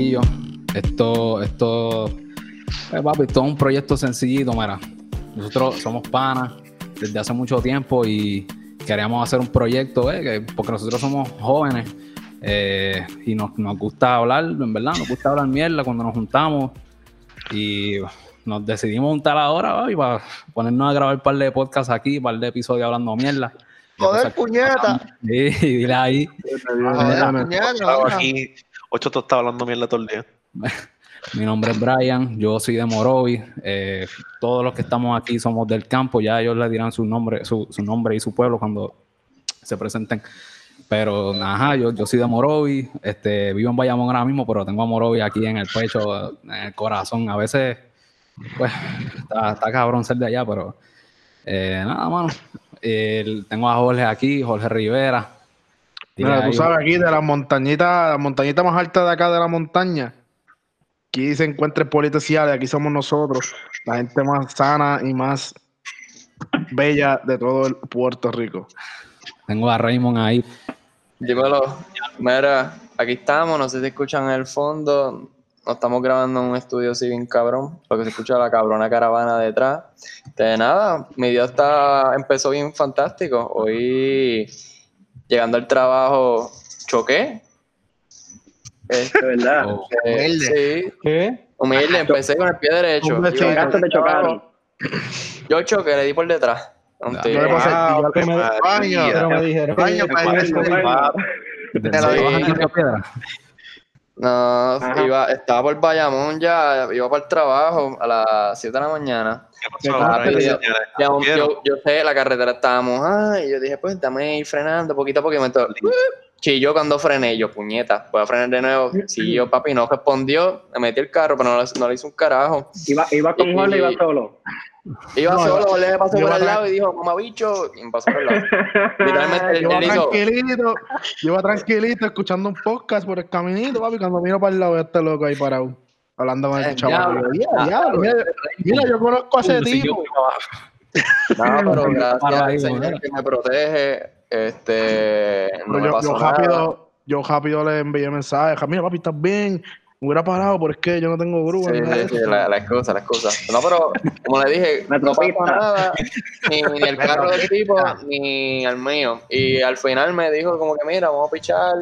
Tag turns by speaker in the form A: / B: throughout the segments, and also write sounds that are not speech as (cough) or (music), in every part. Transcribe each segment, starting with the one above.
A: Corillo. Esto, esto, eh, papi, esto es un proyecto sencillito, mira. Nosotros somos panas desde hace mucho tiempo y queríamos hacer un proyecto, eh, porque nosotros somos jóvenes eh, y nos, nos gusta hablar, en verdad, nos gusta hablar mierda cuando nos juntamos y nos decidimos juntar ahora y para ponernos a grabar un par de podcasts aquí, un par de episodios hablando mierda.
B: Joder, puñeta. (laughs)
A: Sí, dile ahí.
B: Joder, puñeta.
C: Estaba
B: venga.
C: aquí, ocho tostadas hablando mierda todo el día. (laughs)
A: Mi nombre es Brian, yo soy de Morovi. eh, todos los que estamos aquí somos del campo, ya ellos le dirán su nombre, su, su nombre y su pueblo cuando se presenten. Pero ajá, yo, yo soy de Morovi, este, vivo en Bayamón ahora mismo, pero tengo a Morovi aquí en el pecho, en el corazón. A veces, pues, está, cabrón ser de allá, pero eh, nada, mano. Tengo a Jorge aquí, Jorge Rivera.
D: Mira, tú sabes aquí de las montañitas, la montañita más alta de acá de la montaña. Aquí se encuentra el Polito Ciales, aquí somos nosotros, la gente más sana y más bella de todo el Puerto Rico.
A: Tengo a Raymond ahí.
B: Dímelo. Mira, aquí estamos, no sé si escuchan en el fondo. No estamos grabando en un estudio así bien cabrón, porque se escucha la cabrona caravana detrás. De nada, mi día está, empezó bien fantástico. Hoy, llegando al trabajo, choqué. Este,
E: ¿Verdad?
A: Oh,
B: eh,
F: Humilde.
B: sí,
E: ¿Qué?
B: humilde, empecé con el pie derecho.
E: Gasto te chocaron.
B: Yo choqué, le di por detrás.
D: Yo le pasé-
C: Ah,
D: yo-
E: me-
C: María.
E: Pero me dijeron que
F: Baño, baño, baño.
C: Ah.
B: No, iba, estaba por Bayamón ya, iba para el trabajo a las 7 de la mañana.
C: ¿Qué pasó
B: Ah,
C: ahora,
B: pero yo-? Ya, sé, la carretera estábamos, ay, yo dije, pues dame ir frenando poquito a poquito. y me Chilló cuando frené, yo, puñeta, voy a frenar de nuevo. Sí, yo, papi, no respondió, me metí el carro, pero no, le- no le hice un carajo.
E: Iba, iba con
B: Y-
E: Jorge, iba solo.
B: Iba
D: No,
B: solo, le pasó
D: yo
B: por
D: iba
B: el lado y dijo, mamá bicho, y me pasó por el lado. (laughs) Literalmente,
D: Yo
B: él hizo,
D: tranquilito, yo iba tranquilito escuchando un podcast por el caminito, papi, cuando miro para el lado de este loco ahí parado, hablando con
B: Eh,
D: este chaval. "Ya, diablo, Mira, mira, yo conozco a ese tipo.
B: no, (laughs) pero gracias al Señor que me protege, este, no me
D: yo,
B: pasó
D: yo
B: nada.
D: rápido, yo rápido le envié mensajes. Mira, papi, ¿estás bien? Me hubiera parado, pero es que yo no tengo grúa.
B: Sí, sí, sí,
D: eso".
B: la, la excusa, la excusa. No, pero como le dije, (laughs) no pasó nada, ni, ni el (laughs) carro del tipo, ni al mío. Y al final me dijo como que mira, vamos a pichar.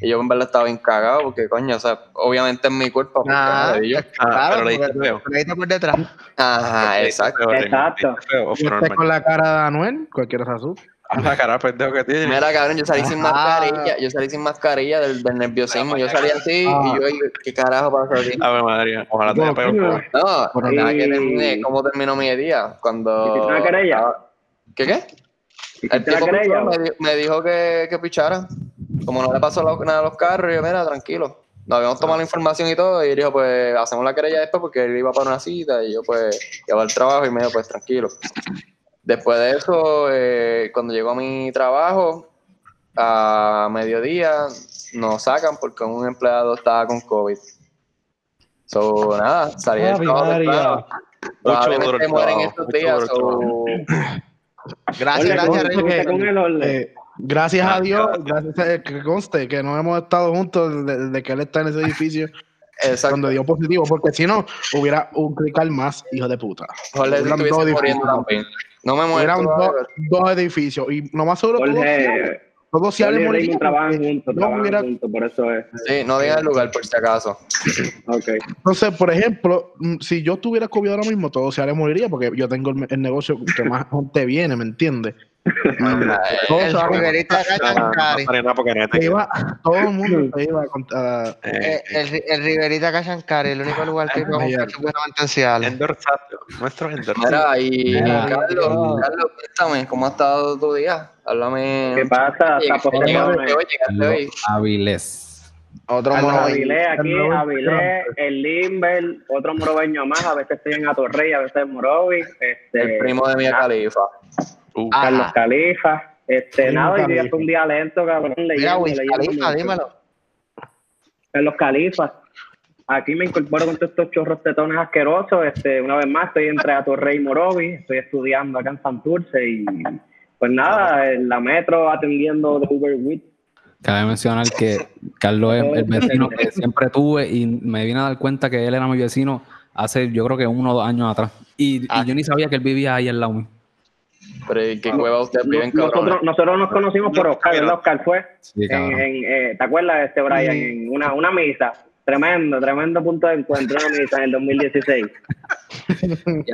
B: Y yo en verdad estaba bien cagado porque coño, o sea, obviamente es mi culpa. porque
F: Ah,
B: yo.
C: Ah,
F: claro,
C: pero le diste feo.
F: le diste por detrás.
B: Ajá, exacto.
C: Feo.
E: Exacto.
C: ¿Viste feo
D: con la cara de Anuel, cualquiera se asusta.
C: Ah, la cara de pendejo que tiene.
B: Mira, cabrón, yo salí sin mascarilla, yo salí sin mascarilla del, del nerviosismo, yo salí así
D: Ah.
B: y yo, ¿qué carajo pasó aquí?
C: Ave María. Ojalá te haya pegado un.
B: No,
D: Pero
B: nada que terminé, ¿cómo terminó mi día? Cuando...
E: ¿Hiciste una querella?
B: ¿Qué qué? El
E: ¿Hiciste la
B: tipo me, me dijo que, que pichara. Como no le pasó nada a los carros, yo, mira, tranquilo. Nos habíamos tomado la información y todo, y él dijo, pues, hacemos la querella después porque él iba para una cita, y yo, pues, iba al trabajo, y me dijo, pues, tranquilo. Después de eso, eh, cuando llegó a mi trabajo, a mediodía, nos sacan porque un empleado estaba con COVID. So, nada, salí del trabajo.
C: Mucho
B: mueren estos
C: mucho
B: días, so, (laughs)
F: Gracias, gracias,
E: ¿cómo
F: Rey.
D: Gracias a Dios, gracias a, que conste que no hemos estado juntos desde, desde que él está en ese edificio
B: Exacto.
D: donde dio positivo, porque si no, hubiera un clicar más, hijo de puta.
B: Jorge
D: dos edificios.
B: No me muero.
D: Hubieran dos, dos edificios y no más seguro todos, todos
E: Raymond trabajan
D: porque
E: juntos,
D: no
E: trabajan
D: hubiera-
E: juntos, por eso es.
B: Sí, no digan el lugar por si acaso.
E: Ok.
D: Entonces, por ejemplo, mm, si yo tuviera COVID ahora mismo, todo se moriría porque yo tengo el, el negocio que más (laughs) gente viene, ¿me entiendes? Todo
F: El
D: a-
C: Ah,
D: iba- mundo se iba a.
C: Eh,
F: El, el, el Riverita Cachancari, el único lugar que vamos a
D: Ayer.
F: buscar mantenciales.
C: Endorsato. Nuestro endorsato.
B: Mira, y
A: Mira,
B: Carlos. Carlos, cuéntame, ¿cómo ha estado tu día? Háblame.
E: ¿Qué pasa?
A: Avilés.
F: Otro.
E: Avilés aquí, Avilés, el Limber, otro morobeño más, a veces estoy en Atorrey, a veces en Morovi, este,
B: El primo de Mia
E: ah,
B: Califa.
C: Uh,
F: Ah.
E: Carlos Califa, este, nada, hoy día
D: Califa.
E: fue un día lento, cabrón,
F: Mira, Wiz
E: mucho.
F: dímelo.
E: Carlos Califa, aquí me incorporo con todos estos chorros tetones asquerosos, este, una vez más estoy entre Atorrey y Morovi, estoy estudiando acá en Santurce y pues nada, en la metro atendiendo de Uber Eats.
A: Cabe mencionar que Carlos es el vecino que (laughs) siempre tuve y me vine a dar cuenta que él era mi vecino hace yo creo que uno o dos años atrás. Y, y
F: Ah.
A: yo ni sabía que él vivía ahí al lado mío.
B: Pero ¿y qué cueva cabrón?
E: Nosotros, nosotros nos conocimos por Oscar, ¿verdad? Oscar fue.
A: Sí,
E: En, en, eh, ¿Te acuerdas de este, Brian? En una, una misa. Tremendo, tremendo punto de encuentro, una misa en el 2016.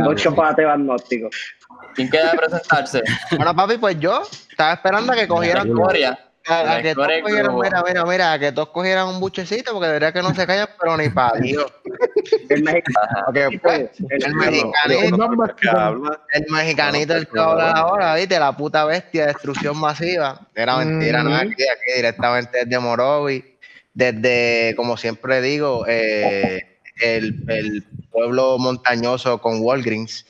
E: Ocho pateos agnósticos.
B: ¿Quién queda de presentarse?
F: Bueno, papi, pues yo estaba esperando a que cogieran.
B: Gloria.
F: A, que todos cogieran,
B: como-
F: mira, mira, mira, a que todos cogieran un buchecito, porque de verdad que no se callan, pero ni para Dios.
E: El mexicano. (laughs)
F: Porque, pues, el
E: el-
F: mexicanito, el mexicanito el que habla ahora, ¿viste? La puta bestia, destrucción masiva. Era mentira, ¿no? Aquí, aquí directamente desde Morovi, desde, como siempre digo, eh, el, el pueblo montañoso con Walgreens.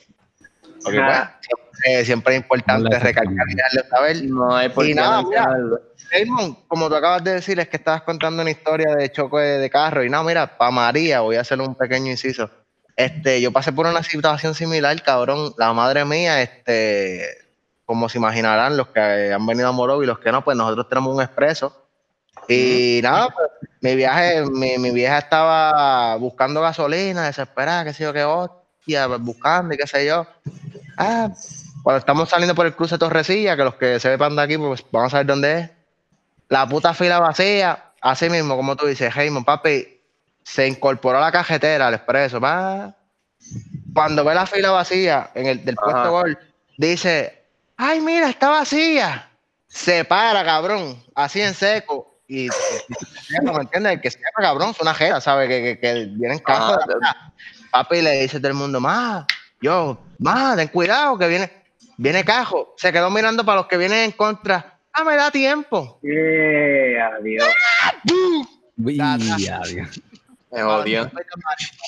F: Porque, pues,
E: Ah.
F: siempre, es importante
A: Hola,
F: recalcar y dejarlo saber.
B: No hay por
F: Y nada. Raymond, como tú acabas de decir, es que estabas contando una historia de choque de carro. Y no, mira, para María, voy a hacer un pequeño inciso. Este, yo pasé por una situación similar, cabrón. La madre mía, este, como se imaginarán, los que han venido a Morovi y los que no, pues nosotros tenemos un expreso. Y nada, pues, mi viaje, mi, mi vieja estaba buscando gasolina, desesperada, qué sé yo, qué hostia, buscando y qué sé yo. Ah, cuando estamos saliendo por el cruce de Torrecilla, que los que se vepan de aquí, pues van a saber dónde es. La puta fila vacía, así mismo, como tú dices, Raymond, papi, se incorporó a la cajetera, al expreso, va. Cuando ve la fila vacía en el del puesto
B: Ajá.
F: gol, dice, ay, mira, está vacía. Se para, cabrón, así en seco. Y, ¿me entiendes? El que se llama cabrón, es una jera, ¿sabes? Que, que, que vienen
B: Ah.
F: Papi le dice todo el mundo, más, yo, más, ten cuidado, que viene, viene cajo. Se quedó mirando para los que vienen en contra. Ah, me da tiempo.
E: Eh, adiós.
A: Adiós.
B: Me odio.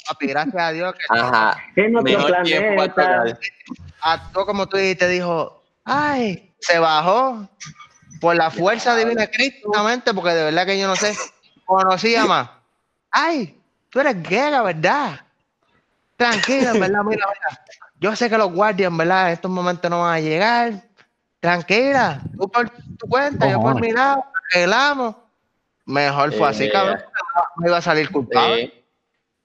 F: Papi, gracias a Dios que
B: Ajá. Tiempo para
E: planeta.
F: actuó como tú dijiste, dijo, ay, se bajó por la fuerza divina de Cristo, porque de verdad que yo no sé, conocía más. Ay, tú eres gay, la verdad. Tranquila, en verdad, mira, mira. Yo sé que los guardias, verdad, en estos momentos no van a llegar. Tranquila, tú por tu cuenta, yo por mi lado, arreglamos. Mejor fue así,
B: Eh,
F: cabrón. No iba a salir culpable.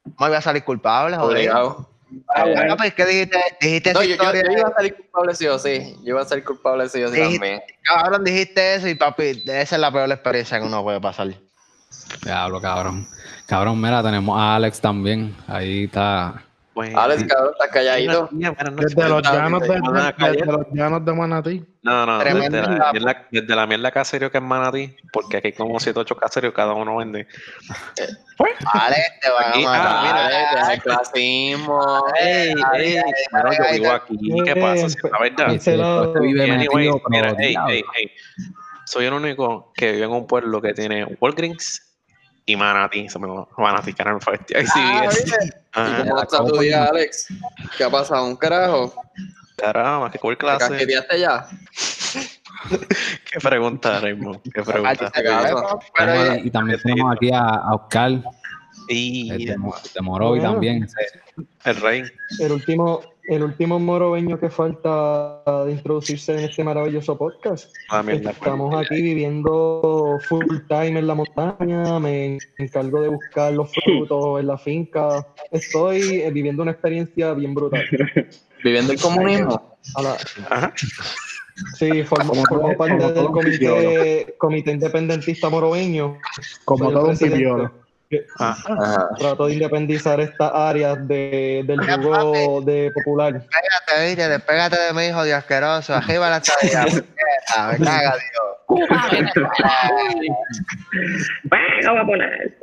B: Sí,
F: No iba a salir culpable, joder.
B: obligado.
F: Ah, pues, ¿qué dijiste? Dijiste
B: No,
F: esa
B: yo, iba a salir culpable sí o sí. Yo iba a salir culpable sí o sí
F: Sí.
B: también.
F: Cabrón, dijiste eso y papi, esa es la peor experiencia que uno puede pasar.
A: Diablo, cabrón. Cabrón, mira, tenemos a Alex también. Ahí está.
C: Bueno,
B: Alex, cabrón, estás calladito.
D: Desde los llanos de, desde los llanos de Manatí.
C: No, no, desde la, mierda, desde la mierda caserio que es Manatí, porque aquí hay como 7 8 caserios, cada uno vende.
F: Vale, te van
C: Aquí-
F: a matar.
C: ah, mira.
B: Deja el clasismo.
C: Bueno, yo vivo aquí, ¿qué pasa? Si es la verdad.
A: Este, este vive
C: Anyway, mira,
A: pero
C: ey,
A: diablo.
C: ey, ey. Soy el único que vive en un pueblo que tiene Walgreens y Manatí. Se me Manatí, caramba, bestia.
F: Ah.
B: ¿Y
C: Ajá.
B: cómo está tu día, Alex? ¿Qué ha pasado? ¿Un carajo?
C: Caramba, qué cool
B: ¿Te
C: clase.
B: casqueteaste ya? (laughs)
C: Qué pregunta, Raymond. Qué pregunta.
F: Ay,
B: caso.
F: pero-
A: Tenemos- y también tenemos aquí a, a Oscar
C: Y
A: eh, de, de Morovi
G: Bueno.
A: también. ese-
C: el rey.
G: El último, el último moroveño que falta de introducirse en este maravilloso podcast.
C: Ah, mierda,
G: Estamos aquí viviendo full time en la montaña, me encargo de buscar los frutos en la finca. Estoy eh, viviendo una experiencia bien brutal. (laughs)
B: ¿Viviendo el comunismo?
G: A la-
C: Ajá.
G: sí, formo, formo parte del comité, comité independentista moroveño.
D: Como
G: Soy el
D: todo un pipiolo.
B: Ajá.
G: Trato de independizar estas áreas de, del jugo de popular.
F: Despégate, viste, despégate de mi hijo de asqueroso. Arriba la estadía. (laughs) Me caga, Dios.
E: Venga, a poner.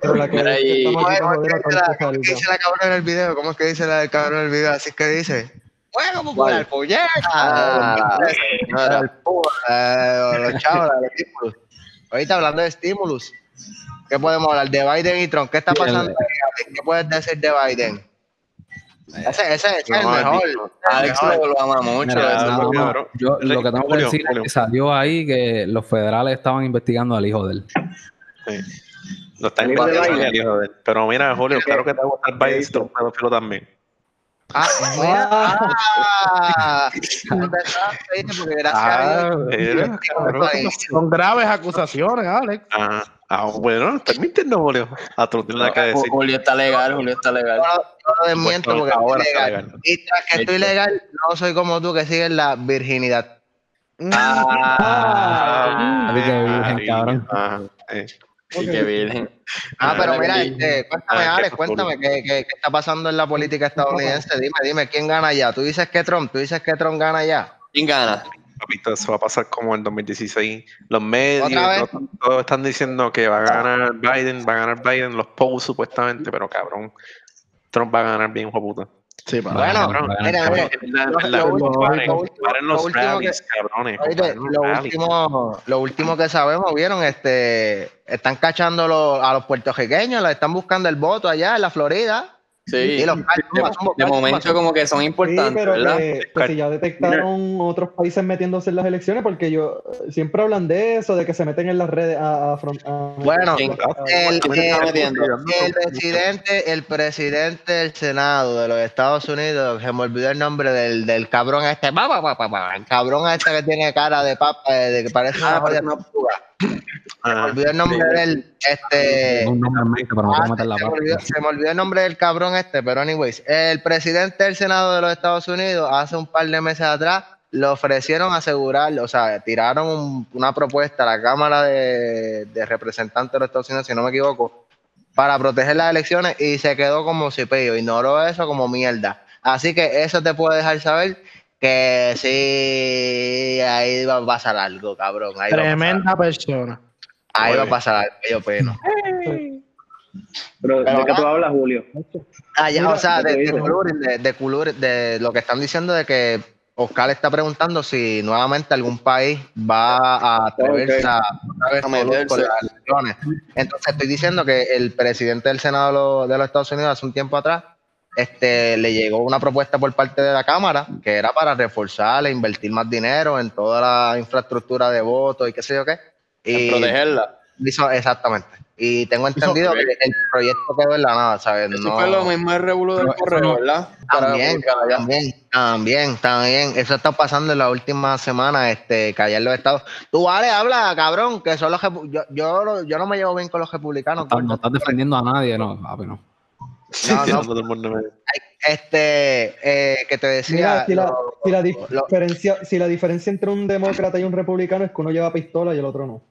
G: Pero la que,
B: Mira,
G: que
B: y-
G: estamos aquí
F: ¿Cómo es que dice la- cabrona en el video? ¿Cómo es que dice la del cabrón en el video? Así es que dice. Juego popular, puñeta.
B: Ah,
F: eh, los chavos, los estímulos. Ahorita hablando de estímulos, ¿qué podemos hablar? De Biden y Trump. ¿Qué está pasando? ahí? ¿Qué puedes decir de Biden? Ese, ese, ese es el mejor. El
B: Alex
F: mejor.
B: lo, ama mucho.
A: Mira,
B: eso.
A: no, no,
C: cabrón.
A: yo lo que tengo que decir
C: Julio.
A: es que salió ahí que los federales estaban investigando al hijo de él.
C: Sí. Lo está
E: El hijo de
C: investigando el hijo de él. Pero mira, Julio, claro que te va a gustar Biden eres un pedófilo también.
F: Ah. Ah, (laughs) No
C: Ah,
F: Dios.
D: Son graves acusaciones, Alex.
C: Ah, ah, bueno, permítenos, Julio. A tú tienes que decir.
B: Julio está legal, Julio está legal.
F: Yo no- yo no desmiento
C: Bueno,
F: porque
C: ahora
F: estoy
C: está
F: legal. Y tras que estoy legal, no soy como tú que sigues la virginidad.
B: Ah,
A: Así que virgen,
C: Ay,
A: cabrón.
C: ah, eh.
B: Sí, qué virgen. (laughs)
F: Ah, pero mira, este, cuéntame,
C: Ah,
F: Alex, cuéntame qué, qué- qué está pasando en la política estadounidense. Dime, dime, ¿quién gana ya? Tú dices que Trump, tú dices que Trump gana ya.
B: ¿Quién gana?
C: Papito, eso va a pasar como en 2016. Los medios, no- todos están diciendo que va a ganar Biden, va a ganar Biden, los polls supuestamente, pero cabrón, Trump va a ganar bien, hijo de puta.
D: Sí, para.
F: Bueno, mira,
C: la-
F: lo-
C: es la-
F: lo último-
C: paren,
F: lo último-
C: paren
F: lo
C: los
F: que-
C: cabrones. Los
F: lo
C: rallies.
F: último, lo último que sabemos, vieron, este, están cachando a los puertorriqueños, están buscando el voto allá en la Florida.
B: Sí.
F: Y los
B: de, de momento como que son
G: Sí,
B: importantes,
G: pero
B: ¿verdad?
G: que, que si ya detectaron otros países metiéndose en las elecciones, porque yo eh, siempre hablan de eso, de que se meten en las redes a, a a-
F: Bueno, el,
B: ¿Quién se está
F: el- el presidente, el presidente del Senado de los Estados Unidos, se me olvidó el nombre del, del cabrón este, el cabrón este que tiene cara de papa, de que parece una
B: Ah,
C: Ah,
F: olvidó el nombre del, este,
A: Un nombre en mente, pero no
F: Ah,
A: puedo meter la
F: se, me olvidó, se me olvidó el nombre del cabrón este, pero anyways, el presidente del Senado de los Estados Unidos hace un par de meses atrás le ofrecieron asegurar, o sea, tiraron un- una propuesta a la Cámara de, de Representantes de los Estados Unidos, si no me equivoco, para proteger las elecciones y se quedó como cipillo, ignoró eso como mierda. Así que eso te puede dejar saber que sí, ahí va a pasar algo, cabrón. Ahí va
D: Tremenda persona.
F: ahí va a pasar algo, yo opino. (laughs)
E: Pero, ¿de qué tú hablas, Julio?
F: Ah, ya,
E: Mira,
F: o sea, de, de, coloring, de, de de lo que están diciendo de que Oscar está preguntando si nuevamente algún país va a atreverse
E: Ok.
F: a, otra vez
B: A
F: con-
B: meterse.
F: con las elecciones. Entonces estoy diciendo que el presidente del Senado de los, de los Estados Unidos hace un tiempo atrás este, le llegó una propuesta por parte de la Cámara que era para reforzar e invertir más dinero en toda la infraestructura de votos y qué sé yo qué.
B: En
F: Y
B: protegerla.
F: hizo- exactamente. Y tengo entendido que el proyecto quedó en la nada, ¿sabes?
B: Eso
F: No-
B: fue lo mismo el revuelo del correo,
A: no-
B: ¿verdad?
F: También, también, también, también. Eso está pasando en la última semana, este, que en los estados. Tú, vale, habla, cabrón, que son los yo, yo, yo no me llevo bien con los republicanos.
A: No, estás defendiendo a nadie, no, papi, no.
F: No, no.
C: me-
F: Este, eh, que te decía.
G: Mira, si la,
F: lo-
G: si, la
F: lo-
G: diferencia, si la diferencia entre un demócrata y un republicano es que uno lleva pistola y el otro no.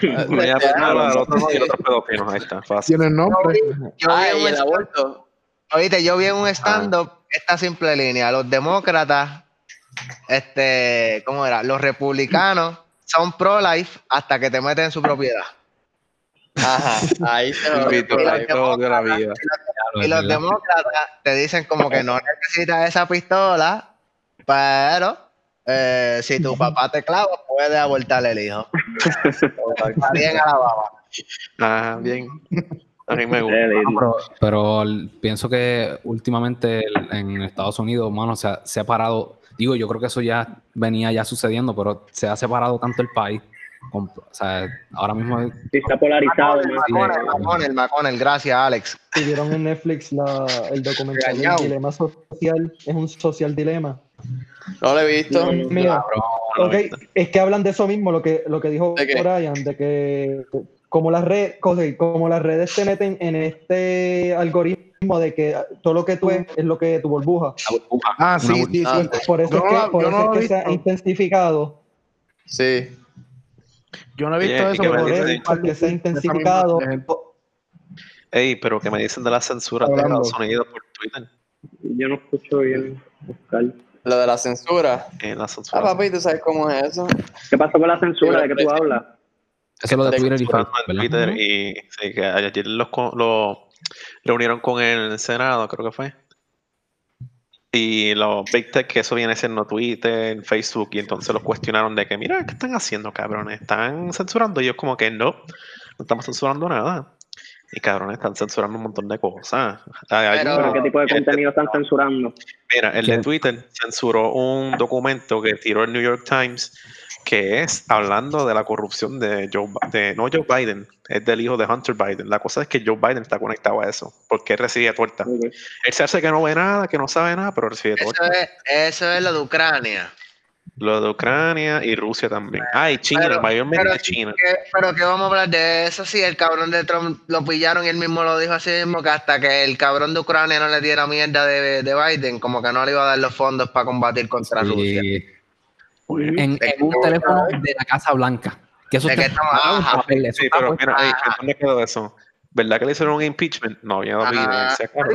G: (laughs)
C: Uno ya pensaba, el otro no, y el otro (laughs) pedófilo. Ahí está, fácil.
D: Tiene nombre.
F: yo
B: Ah,
F: vi
B: y el aborto.
F: oíste, yo vi en un stand-up esta simple línea. Los demócratas, este, ¿cómo era? Los republicanos son pro-life hasta que te meten en su propiedad.
B: Ajá, ahí se lo (laughs)
C: Invito, ahí todo de la vida.
F: Y los demócratas te dicen como que no necesitas esa pistola, pero eh, si tu papá te clava, puedes abortarle el hijo. Está bien a la baba.
C: Ah, bien. A mí me gusta.
A: Pero, pero pienso que últimamente en Estados Unidos, mano, se ha, se ha parado. Digo, yo creo que eso ya venía ya sucediendo, pero se ha separado tanto el país. Con- o sea, ahora mismo es-
E: Sí, está polarizado,
F: El gracias Alex.
G: Si vieron en Netflix la, el documental dilema social, es un social dilema.
B: No lo he visto.
G: Mira,
C: no,
G: es que hablan de eso mismo, lo que, lo que dijo
B: ¿De?
G: Brian, de que como las redes, como las redes se meten en este algoritmo de que todo lo que tú ves es lo que tu burbuja.
D: Ah, sí, sí, sí.
G: Por eso
D: Yo
G: es que, por eso
D: no
G: es que se ha intensificado.
B: Sí.
D: Yo no he visto
C: Oye, ¿y
D: eso. pero
G: Por
C: dice?
D: he
G: eso
D: visto
G: es que se ha intensificado.
C: Ey, pero que me dicen de la censura de
D: Hablando.
C: Estados Unidos por Twitter.
E: Yo no escucho bien, Oscar.
B: Lo de la censura.
C: Eh, la
B: Ah, papi, ¿tú sabes cómo es eso?
E: ¿Qué pasó con la censura? ¿De qué tú hablas?
A: eso es lo de Twitter y
C: y sí, que ayer los, los reunieron con el Senado, creo que fue. Y los Big Tech, que eso viene siendo Twitter, Facebook, y entonces los cuestionaron de que, mira, ¿qué están haciendo, cabrones? ¿Están censurando? Y ellos como que no, no estamos censurando nada. Y cabrones, están censurando un montón de cosas. Hay-
F: Pero,
E: ¿Qué tipo de contenido están censurando?
C: Mira, el de. Twitter censuró un documento que tiró el New York Times que es hablando de la corrupción de Joe de no Joe Biden, es del hijo de Hunter Biden. La cosa es que Joe Biden está conectado a eso, porque él recibe torta. Él se hace que no ve nada, que no sabe nada, pero recibe
F: Eso
C: torta.
F: es, eso es lo de Ucrania.
C: Lo de Ucrania y Rusia también. Ah, y China,
F: Pero-
C: mayormente
F: pero-
C: China.
F: ¿Qué- pero que vamos a hablar de eso, sí, el cabrón de Trump lo pillaron y él mismo lo dijo así mismo, que hasta que el cabrón de Ucrania no le diera mierda de, de Biden, como que no le iba a dar los fondos para combatir contra Rusia.
A: En, en un teléfono de la Casa Blanca. Que eso está
F: estamos-
A: en
F: ajá.
A: papel, eso
C: Sí,
A: está
C: pero mira, ey,
F: Ah.
C: ¿dónde quedó eso? ¿Verdad que le hicieron un impeachment? No había
F: Ajá.
C: evidencia,
F: ¿Y por qué-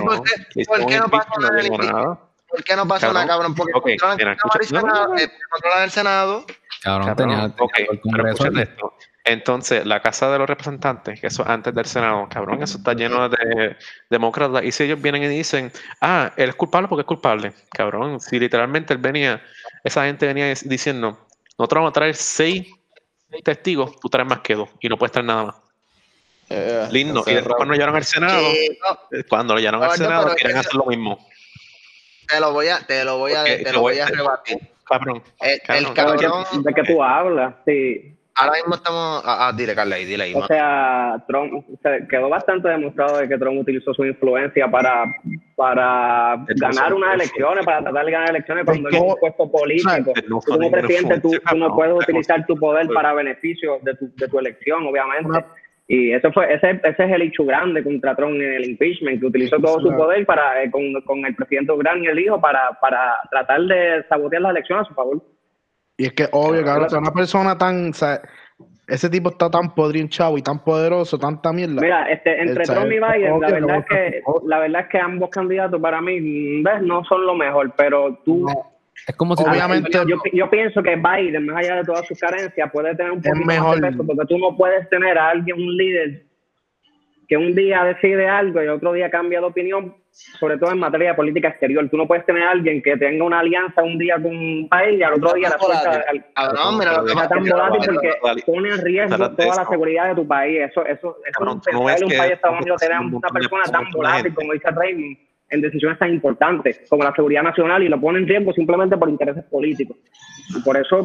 F: por no pasó nada
C: no.
F: ¿Por qué no pasó
C: Cabrón.
F: nada, cabrón? Porque controlan,
C: mira, no, no, no.
F: eh, controlan el Senado.
A: Cabrón,
C: Cabrón,
A: tenía, tenía
C: ok,
A: todo el Congreso.
C: esto. Entonces, la Casa de los Representantes, que eso es antes del Senado, cabrón, eso está lleno de demócratas. Y si ellos vienen y dicen, ah, él es culpable porque es culpable, cabrón, si literalmente él venía, esa gente venía dic- diciendo, nosotros vamos a traer seis testigos, tú traes más que dos y no puedes traer nada más.
B: Eh,
C: Lindo. Y después cuando llegaron al Senado,
F: Chico,
C: cuando lo llegaron al Senado, quieren
F: que-
C: hacer lo mismo.
F: te lo voy a, te lo voy a, te
C: te
F: lo
C: voy-
F: voy a rebatir.
C: Cabrón.
F: El, el
C: Cabrón,
F: cabrón,
E: ¿De qué tú hablas? Sí.
F: Ahora mismo estamos. Ah, ah, dile, Carla, ahí, dile ahí.
E: O sea, Trump o sea, quedó bastante demostrado de que Trump utilizó su influencia para, para
C: Entonces,
E: ganar unas elecciones, para tratar de ganar elecciones cuando
D: Es
E: un puesto político.
C: No
E: Tú como presidente, tú, no puedes utilizar tu poder para beneficio de tu, de tu elección, obviamente. Y eso fue, ese, ese es el hecho grande contra Trump en el impeachment, que utilizó todo su poder para, eh, con, con el presidente Ucrania y el hijo para, para tratar de sabotear las elecciones a su favor.
D: Y es que obvio, cabrón, sea, una persona tan, o sea, ese tipo está tan podrinchado y tan poderoso, tanta mierda.
E: Mira, este, entre Trump y
D: que
E: Biden, la
D: que
E: verdad, es que, la verdad es que ambos candidatos para mí, ves, no son lo mejor, pero tú...
A: Es como si
D: Obviamente-
E: yo, yo- yo pienso que Biden, más allá de todas sus carencias, puede tener un poquito
D: mejor.
E: más de peso, porque tú no puedes tener a alguien, un líder, que un día decide algo y otro día cambia de opinión, sobre todo en materia de política exterior. Tú no puedes tener a alguien que tenga una alianza un día con un país y al otro día la suelta al,
F: Cabrón, mira lo que
E: está tan volátil porque pone en riesgo toda la seguridad de tu país. Eso, eso, eso es un país de Estados Unidos tener
C: un
E: una persona tan volátil como dice Raymond en decisiones tan importantes como la seguridad nacional y lo pone en riesgo simplemente por intereses políticos. Y por eso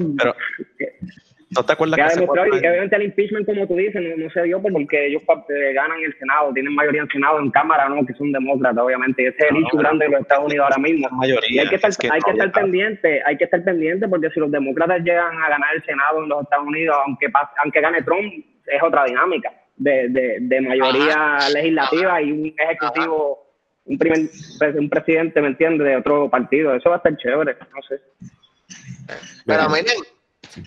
C: ¿No te acuerdas
E: que
C: que
E: y obviamente el impeachment, como tú dices, no, no se dio porque ellos pa- eh, ganan el Senado, tienen mayoría en Senado, en Cámara, no, que son demócratas, obviamente. Y ese es el
C: No,
E: grande de los Estados Unidos ahora mismo.
C: la mayoría,
E: Y hay que estar,
C: es que
E: hay que
C: no,
E: estar
C: ya-
E: pendiente, hay que estar pendiente porque si los demócratas llegan a ganar el Senado en los Estados Unidos, aunque aunque gane Trump, es otra dinámica de, de, de mayoría legislativa y un ejecutivo, un primer un presidente, ¿me entiendes?, de otro partido. Eso va a estar chévere, no sé.
F: Pero miren,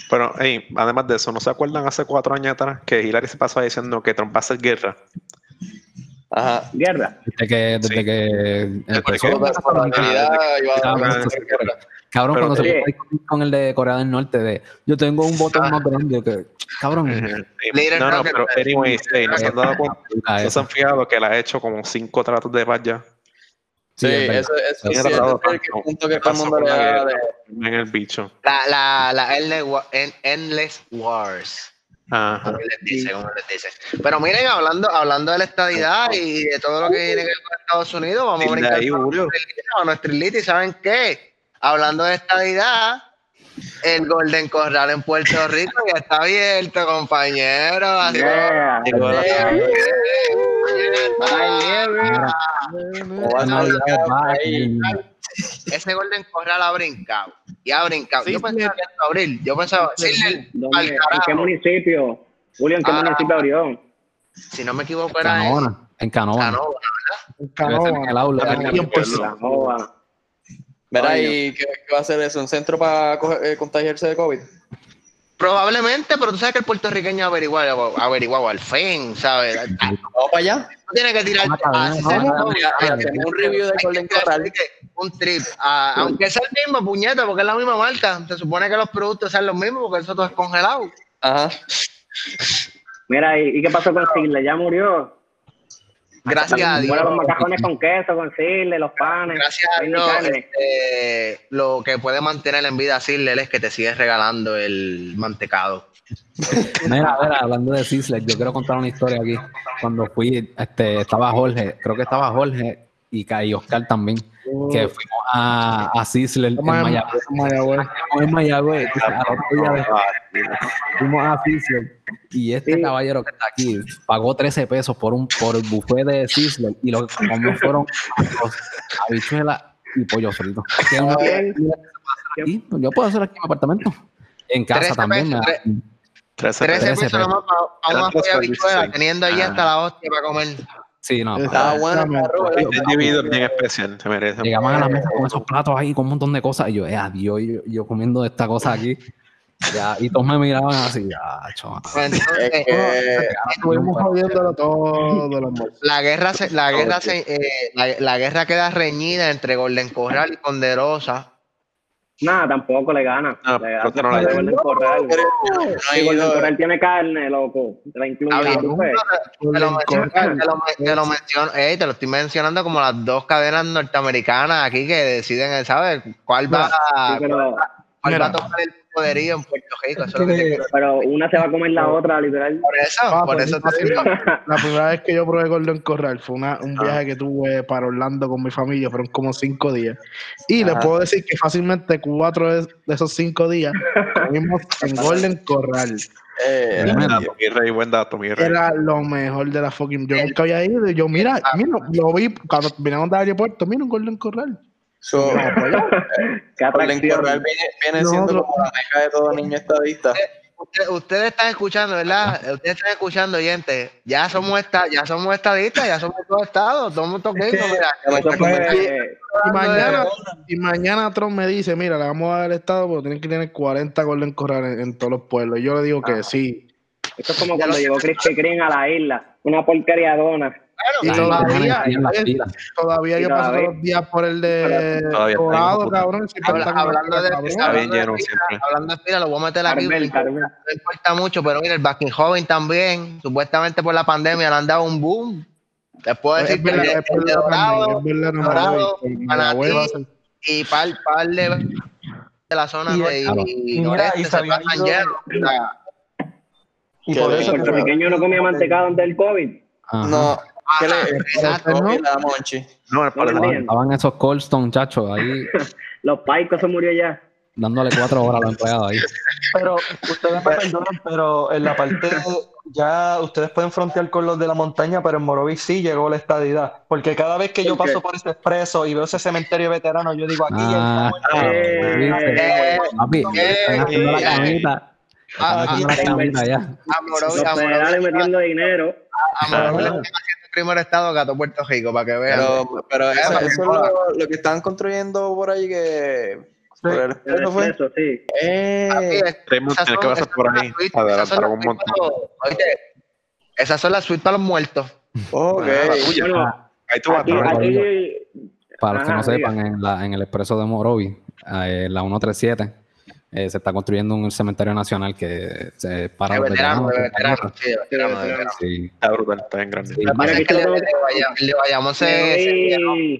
C: Pero, hey, además de eso, ¿no se acuerdan hace cuatro años atrás que Hillary se pasó diciendo que Trump va a hacer guerra?
B: Ajá.
E: Guerra.
A: Desde que, desde
C: Sí.
A: que empezó.
B: La
A: Cabrón,
C: Pero-
A: cuando se
E: Sí.
A: fue con- el de Corea del Norte, de yo tengo un botón
C: Ah.
A: más grande que. Cabrón.
C: No, no, pero anyway, ¿no se han dado cuenta? (laughs) ¿No se han fijado que él ha hecho como cinco tratos de paz ya?
B: Sí, eso, eso es el
C: no.
B: punto que todo el mundo
C: con
B: le
C: la
B: da
C: guerra.
B: de...
C: En el bicho.
F: La, la, la Endless Wa- En- Endless Wars.
C: Ajá.
F: como les dice, como les dice. Pero miren, hablando, hablando de la estadidad y de todo lo que tiene que ver con Estados Unidos, vamos a brincar
C: ahí,
F: a
C: Julio.
F: nuestra elite, a nuestra elite, ¿y saben qué? Hablando de estadidad, el Golden Corral en Puerto Rico ya está abierto, compañero. Ese Golden Corral ha brincado. Y ha brincado. Yo
C: Sí,
F: pensaba que esto abril. Yo pensaba, sí,
E: ¿Dónde-
F: al
E: ¿En qué municipio? Julio, ¿en qué
F: Ah.
E: municipio abrió?
F: si no me equivoco, era en
A: Canona. En Canona.
F: Canova.
D: Un
A: Debe ser en el aula.
C: Canona.
A: ¿verdad?
D: Y empezó.
E: La Nova.
B: Verá. ¿y qué, qué va a hacer eso? ¿Un centro para coger- eh, contagiarse de COVID?
F: Probablemente, pero tú sabes que el puertorriqueño averigua, averiguado al fin, ¿sabes? (laughs)
B: Vamos para allá.
F: Tú tienes que tirar
A: ¿no?
F: un-
B: review de Golden Corral.
F: un trip, ah, aunque sea el mismo puñeta, porque es la misma marca. Se supone que los productos sean los mismos, porque eso todo es congelado.
B: Ajá.
E: Mira, ¿y, y qué pasó con Sigle? ¿Ya murió?
F: Gracias a Dios.
E: Bueno, los macajones con queso, con Sigle, los panes.
F: Gracias a Dios, este, lo que puede mantener en vida a es que te sigues regalando el mantecado.
A: Mira, mira, hablando de Sizzler, yo quiero contar una historia aquí. Cuando fui, este, estaba Jorge, creo que estaba Jorge y, y Oscar también, que fuimos a, a Sizzler en Mayagüez.
D: en Mayagüez.
A: Fuimos en Mayagüez, fuimos a Sizzler y este
E: Sí.
A: caballero que está aquí pagó 13 pesos por un por el buffet de Sizzler y lo que comió fueron habichuelas y pollo frito. Yo puedo hacer aquí en mi apartamento. En casa
F: 13
A: también.
F: pesos,
A: me-
F: tre-
C: 13
F: 13
A: 13
F: pesos habichuela,
C: 16.
F: teniendo ahí
C: Ah.
F: hasta la hostia para comer.
A: Sí, no.
B: Estaba arroz,
C: Este individuo es bien especial, se merece.
A: Llegamos a la mesa con esos platos ahí, con un montón de cosas, y yo, eh, adiós, yo, yo comiendo esta cosa aquí. Ya, y todos me miraban así, ya, chaval. (laughs)
F: Pues Entonces,
D: Estuvimos jodiéndolo todo
F: la guerra se, la guerra se, eh, la, la guerra queda reñida entre Golden Corral y Ponderosa.
E: Nada, tampoco le gana.
C: No,
E: le
C: pero no
E: gana
C: le-
E: Golden Corral.
B: no ido-
E: Corral tiene carne, loco. La incluye.
F: Te lo, menciono-
D: Corral.
F: te lo men- te lo menciono, ey, te lo estoy mencionando como las dos cadenas norteamericanas aquí que deciden, ¿sabes? ¿Cuál va,
E: Sí, pero,
F: cuál va a tomar el poderío en Puerto Rico? Eso es lo que
E: pero una se va a comer la otra, literal.
F: Por eso,
D: Ah,
F: por
D: pues,
F: eso te
D: fácil.
F: digo. (laughs)
D: La primera vez que yo probé Golden Corral fue una- un
C: Ah.
D: viaje que tuve para Orlando con mi familia, fueron como cinco días. Y les
B: Ajá.
D: puedo decir que fácilmente cuatro de, esos cinco días comimos en (laughs) Golden Corral.
B: Eh,
C: dato, mi rey, buen dato, mi rey.
D: Era lo mejor de la fucking. Yo nunca había ido. Y yo, mira, mira, lo vi cuando vinimos del aeropuerto. Mira un Golden Corral.
B: So,
D: No, (laughs) pues ya.
E: Qué
B: Golden
E: atracción.
B: Corral viene, viene
D: No,
B: siendo
D: no.
B: como la meca de todo niño estadista.
F: Usted- ustedes están escuchando, ¿verdad? Ustedes están escuchando, oyentes. Ya somos esta, ya somos estadistas, ya somos todos estados, somos todos
D: Y mañana, y mañana Trump me dice, mira, le vamos a dar el estado, pero tienen que tener 40 Golden Corral en, en todos los pueblos. Y yo le digo que sí.
E: esto es como cuando llegó (laughs) Krispy Kreme a la isla. Una porquería dona.
D: Y todavía, todavía yo paso todos los días por el de Dorado, cabrón.
F: hablando de-.
C: Está bien lleno siempre.
F: Hablando de fila, lo voy a meter aquí.
E: Carmel,
F: no importa mucho, pero mira, el Backing Joven también, supuestamente por la pandemia le han dado un boom.
D: Es
F: decir que el
D: verdad,
F: de, Dorado Dorado, y par, par de, de la zona
G: Y-
F: de
A: Claro.
F: y, noreste
G: y
F: se pasan
G: ido-
F: llenos. O sea,
G: Y por eso
E: El
G: que
E: puertorriqueño no comía mantecado antes del COVID.
A: Ajá.
B: No, ¿qué le
F: exacto.
B: ¿no? la monchi?
C: No, es por
E: No,
C: el-
E: no,
A: Estaban, esos Colston, chachos, ahí (laughs)
E: Los paicos se murió ya.
A: dándole cuatro horas a los empleados ahí.
G: Pero ustedes me perdonan, pero en la parte ya ustedes pueden frontear con los de la montaña, pero en Morovis sí llegó la estadidad. Porque cada vez que yo paso por ese expreso y veo ese cementerio veterano, yo digo aquí
A: Ah,
G: ya.
F: Ah, a Morovis,
E: Los
F: a Morovis,
E: federales metiendo dinero.
F: a Morovis le están haciendo el primer estado a todo Puerto Rico, para que vean.
B: Pero, pero eso, eso es lo, lo que están construyendo por ahí que... Por el
E: El
B: expreso fue.
E: expreso, sí.
B: Eh,
C: Raymond, tienes que pasar por ahí a adelantar un montón.
F: suites para los- Oye, esas son las suites para los muertos.
B: ok.
C: Ah.
E: Bueno,
C: Ahí tú vas,
E: aquí,
C: vas.
E: aquí,
A: Para los que
E: Ajá,
A: no sepan, en, la, en el expreso de Morovi, eh, la 137, eh, se está construyendo un cementerio nacional que se para
F: De
A: veteranos.
F: de veterano. Sí.
A: Sí.
C: Está brutal, está bien grande.
A: Sí.
F: Lo que pasa
E: Mira,
F: es que el de- Bayamón- se-.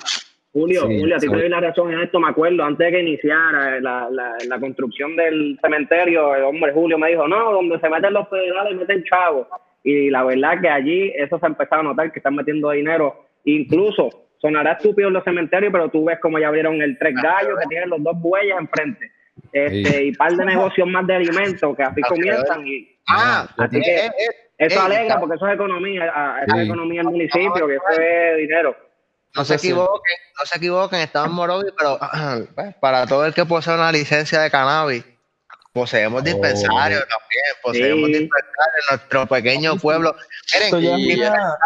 E: Julio,
A: Sí,
E: Julio, a ti te doy la razón en esto, me acuerdo, antes de que iniciara la, la, la construcción del cementerio, el hombre Julio me dijo, no, donde se meten los federales, meten chavos. Y la verdad que allí eso se ha empezado a notar, que están metiendo dinero, incluso sonará estúpido en los cementerios, pero tú ves como ya abrieron el tres gallos que tienen los dos bueyes enfrente. Este,
A: Sí.
E: y par de negocios más de alimentos que así
F: Ah,
E: comienzan y
F: Ah,
E: Así que-
F: eh, eh,
E: eso alegra porque eso es economía, a- eso
A: Sí.
E: es economía del municipio, que eso es dinero.
F: No se equivoquen, no se equivoquen, estamos en Morovis, pero (clears throat) pues, para todo el que posee una licencia de cannabis, poseemos
A: Oh.
F: dispensarios también, poseemos
E: Sí.
F: dispensarios en nuestro pequeño pueblo. Miren,
G: es una-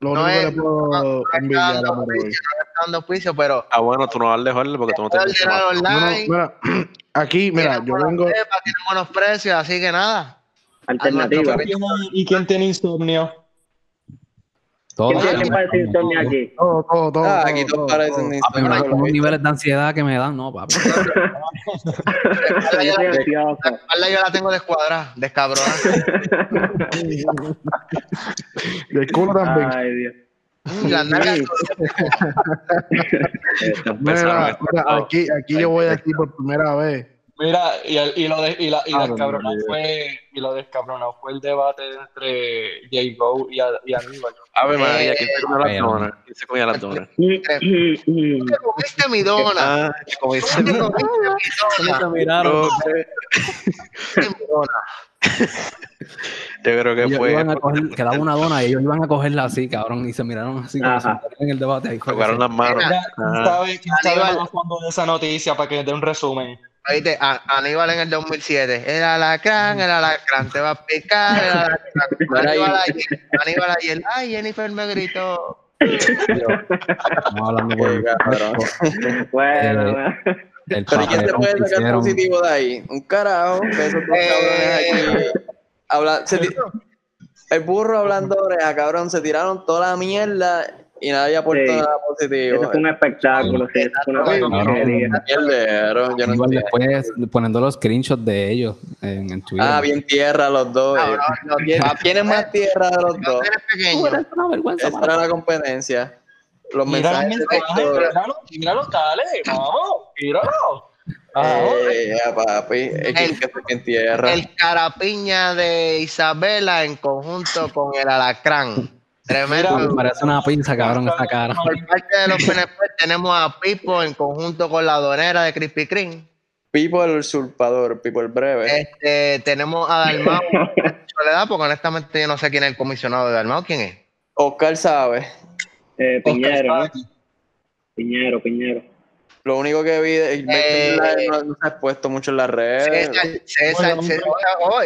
D: Lo
F: No
D: único
F: es-
D: que puedo envidiar a
F: dando
D: Morovis.
F: juicio, no está dando juicio, pero
C: Ah, bueno, tú no vas a dejarle porque tú no te
F: ordenar
D: No, no,
F: online,
D: mira, (clears throat) aquí, mira, yo vengo,
F: cepas, tienen buenos precios, así que nada.
E: Alternativa.
F: no,
G: ¿Quién tiene- ¿Y quién tiene insomnio?
A: Todos
E: ¿Quién tiene- quién padece insomnio aquí?
D: todo, todo, todo.
B: Ah,
D: todo,
B: aquí
D: todo.
B: todos parecen
A: niveles de ansiedad que me dan, no, papi.
F: La (laughs) espalda yo la tengo descuadrada, descabrona. (laughs)
D: Culo también.
E: Ay, Dios.
D: Mira, mira,
C: a
D: aquí, aquí yo voy aquí por primera vez
G: Mira, y, el- y lo de, y la, y
A: Ah,
G: descabronado fue, y lo descabronado fue el debate entre J. Go y, a- y Aníbal.
C: Ave María, ¿quién se comía las donas? ¿Quién se comía las donas?
F: ¿Qué comiste mi dona?
C: Ah, como dice
F: ¿Qué comiste mi dona?
A: miraron.
F: ¿Qué mi dona?
C: Yo creo que
A: Ellos
C: fue.
A: iban a coger, quedaba una dona y ellos iban a cogerla así, cabrón, y se miraron así como se miraron en el debate. Ahí
C: Tocaron
A: se-
C: las manos.
G: Mira, ¿quién
C: Ah.
G: sabe, quién sabe
F: Aníbal.
G: más a fondo de esa noticia para que dé un resumen?
F: Oíste, a- Aníbal en el 2007. El alacrán, el alacrán te va a picar. El alacrán. Aníbal ayer, Aníbal ayer. Ay, Jennifer me gritó.
A: Estamos hablando
B: cabrón. (laughs)
E: Bueno,
A: Eh,
E: bueno.
A: el
B: Pero ¿y qué se
A: papelón
B: puede sacar
A: hicieron.
B: positivo de ahí? Un carajo, que esos dos
F: Eh.
B: cabrones aquí. habla- se el burro hablando oreja, cabrón, se tiraron toda la mierda y nadie aportó
E: Sí.
B: nada
E: Eso
B: positivo.
E: fue un espectáculo, sí, una
B: yo no
A: Igual después poniendo los screenshots de ellos en, en Twitter.
B: Ah, bien tierra los dos.
F: Los
B: ¿Quién, quién es más (laughs) tierra de los
F: Los
B: dos?
F: pequeños.
A: Es una vergüenza.
B: Esa era la competencia. Los
G: Mira los
B: mensajes
G: míralo, míralo, dale, vamos, míralo. Ah,
B: Eh, ya, papi, es que,
F: El-
B: que se bien tierra.
F: El carapiña de Isabela en conjunto con el alacrán. Tremendo.
A: Me parece una pinza, cabrón, esa cara.
F: Por parte de los PNP tenemos a Pipo en conjunto con la donera de Krispy Kreme.
B: Pipo el usurpador, Pipo el breve.
F: Este, tenemos a Dalmau (laughs) Soledad, porque honestamente yo no sé quién es el comisionado de Dalmau. ¿Quién es?
B: Oscar sabe.
E: Eh, Piñero, ¿no?
G: Oscar
E: Piñero, Piñero.
B: Lo único que vi, es que
F: Eh,
B: no, no se ha expuesto mucho en las redes.
F: César, César,
G: Bueno,
F: César- oh,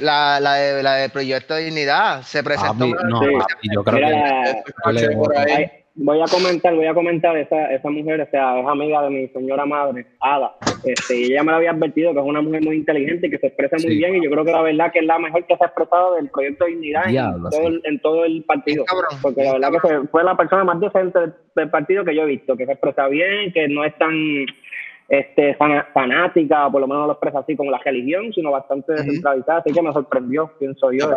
F: la, la, de, la de Proyecto de Dignidad se presentó.
A: Papi, no,
E: Sí.
A: yo creo
E: Mira,
A: que
E: la-
B: Escuché por ahí.
E: Voy a comentar, voy a comentar, esa, esa mujer, o sea, es amiga de mi señora madre, Ada, este, y ella me lo había advertido que es una mujer muy inteligente y que se expresa muy
A: Sí.
E: bien, y yo creo que la verdad que es la mejor que se ha expresado del proyecto de dignidad en, todo el, en todo el partido,
F: Cabrón.
E: porque la verdad que fue, fue la persona más decente del, del partido que yo he visto, que se expresa bien, que no es tan este fana- fanática, o por lo menos no lo expresa así como la religión, sino bastante descentralizada, así que me sorprendió, pienso yo,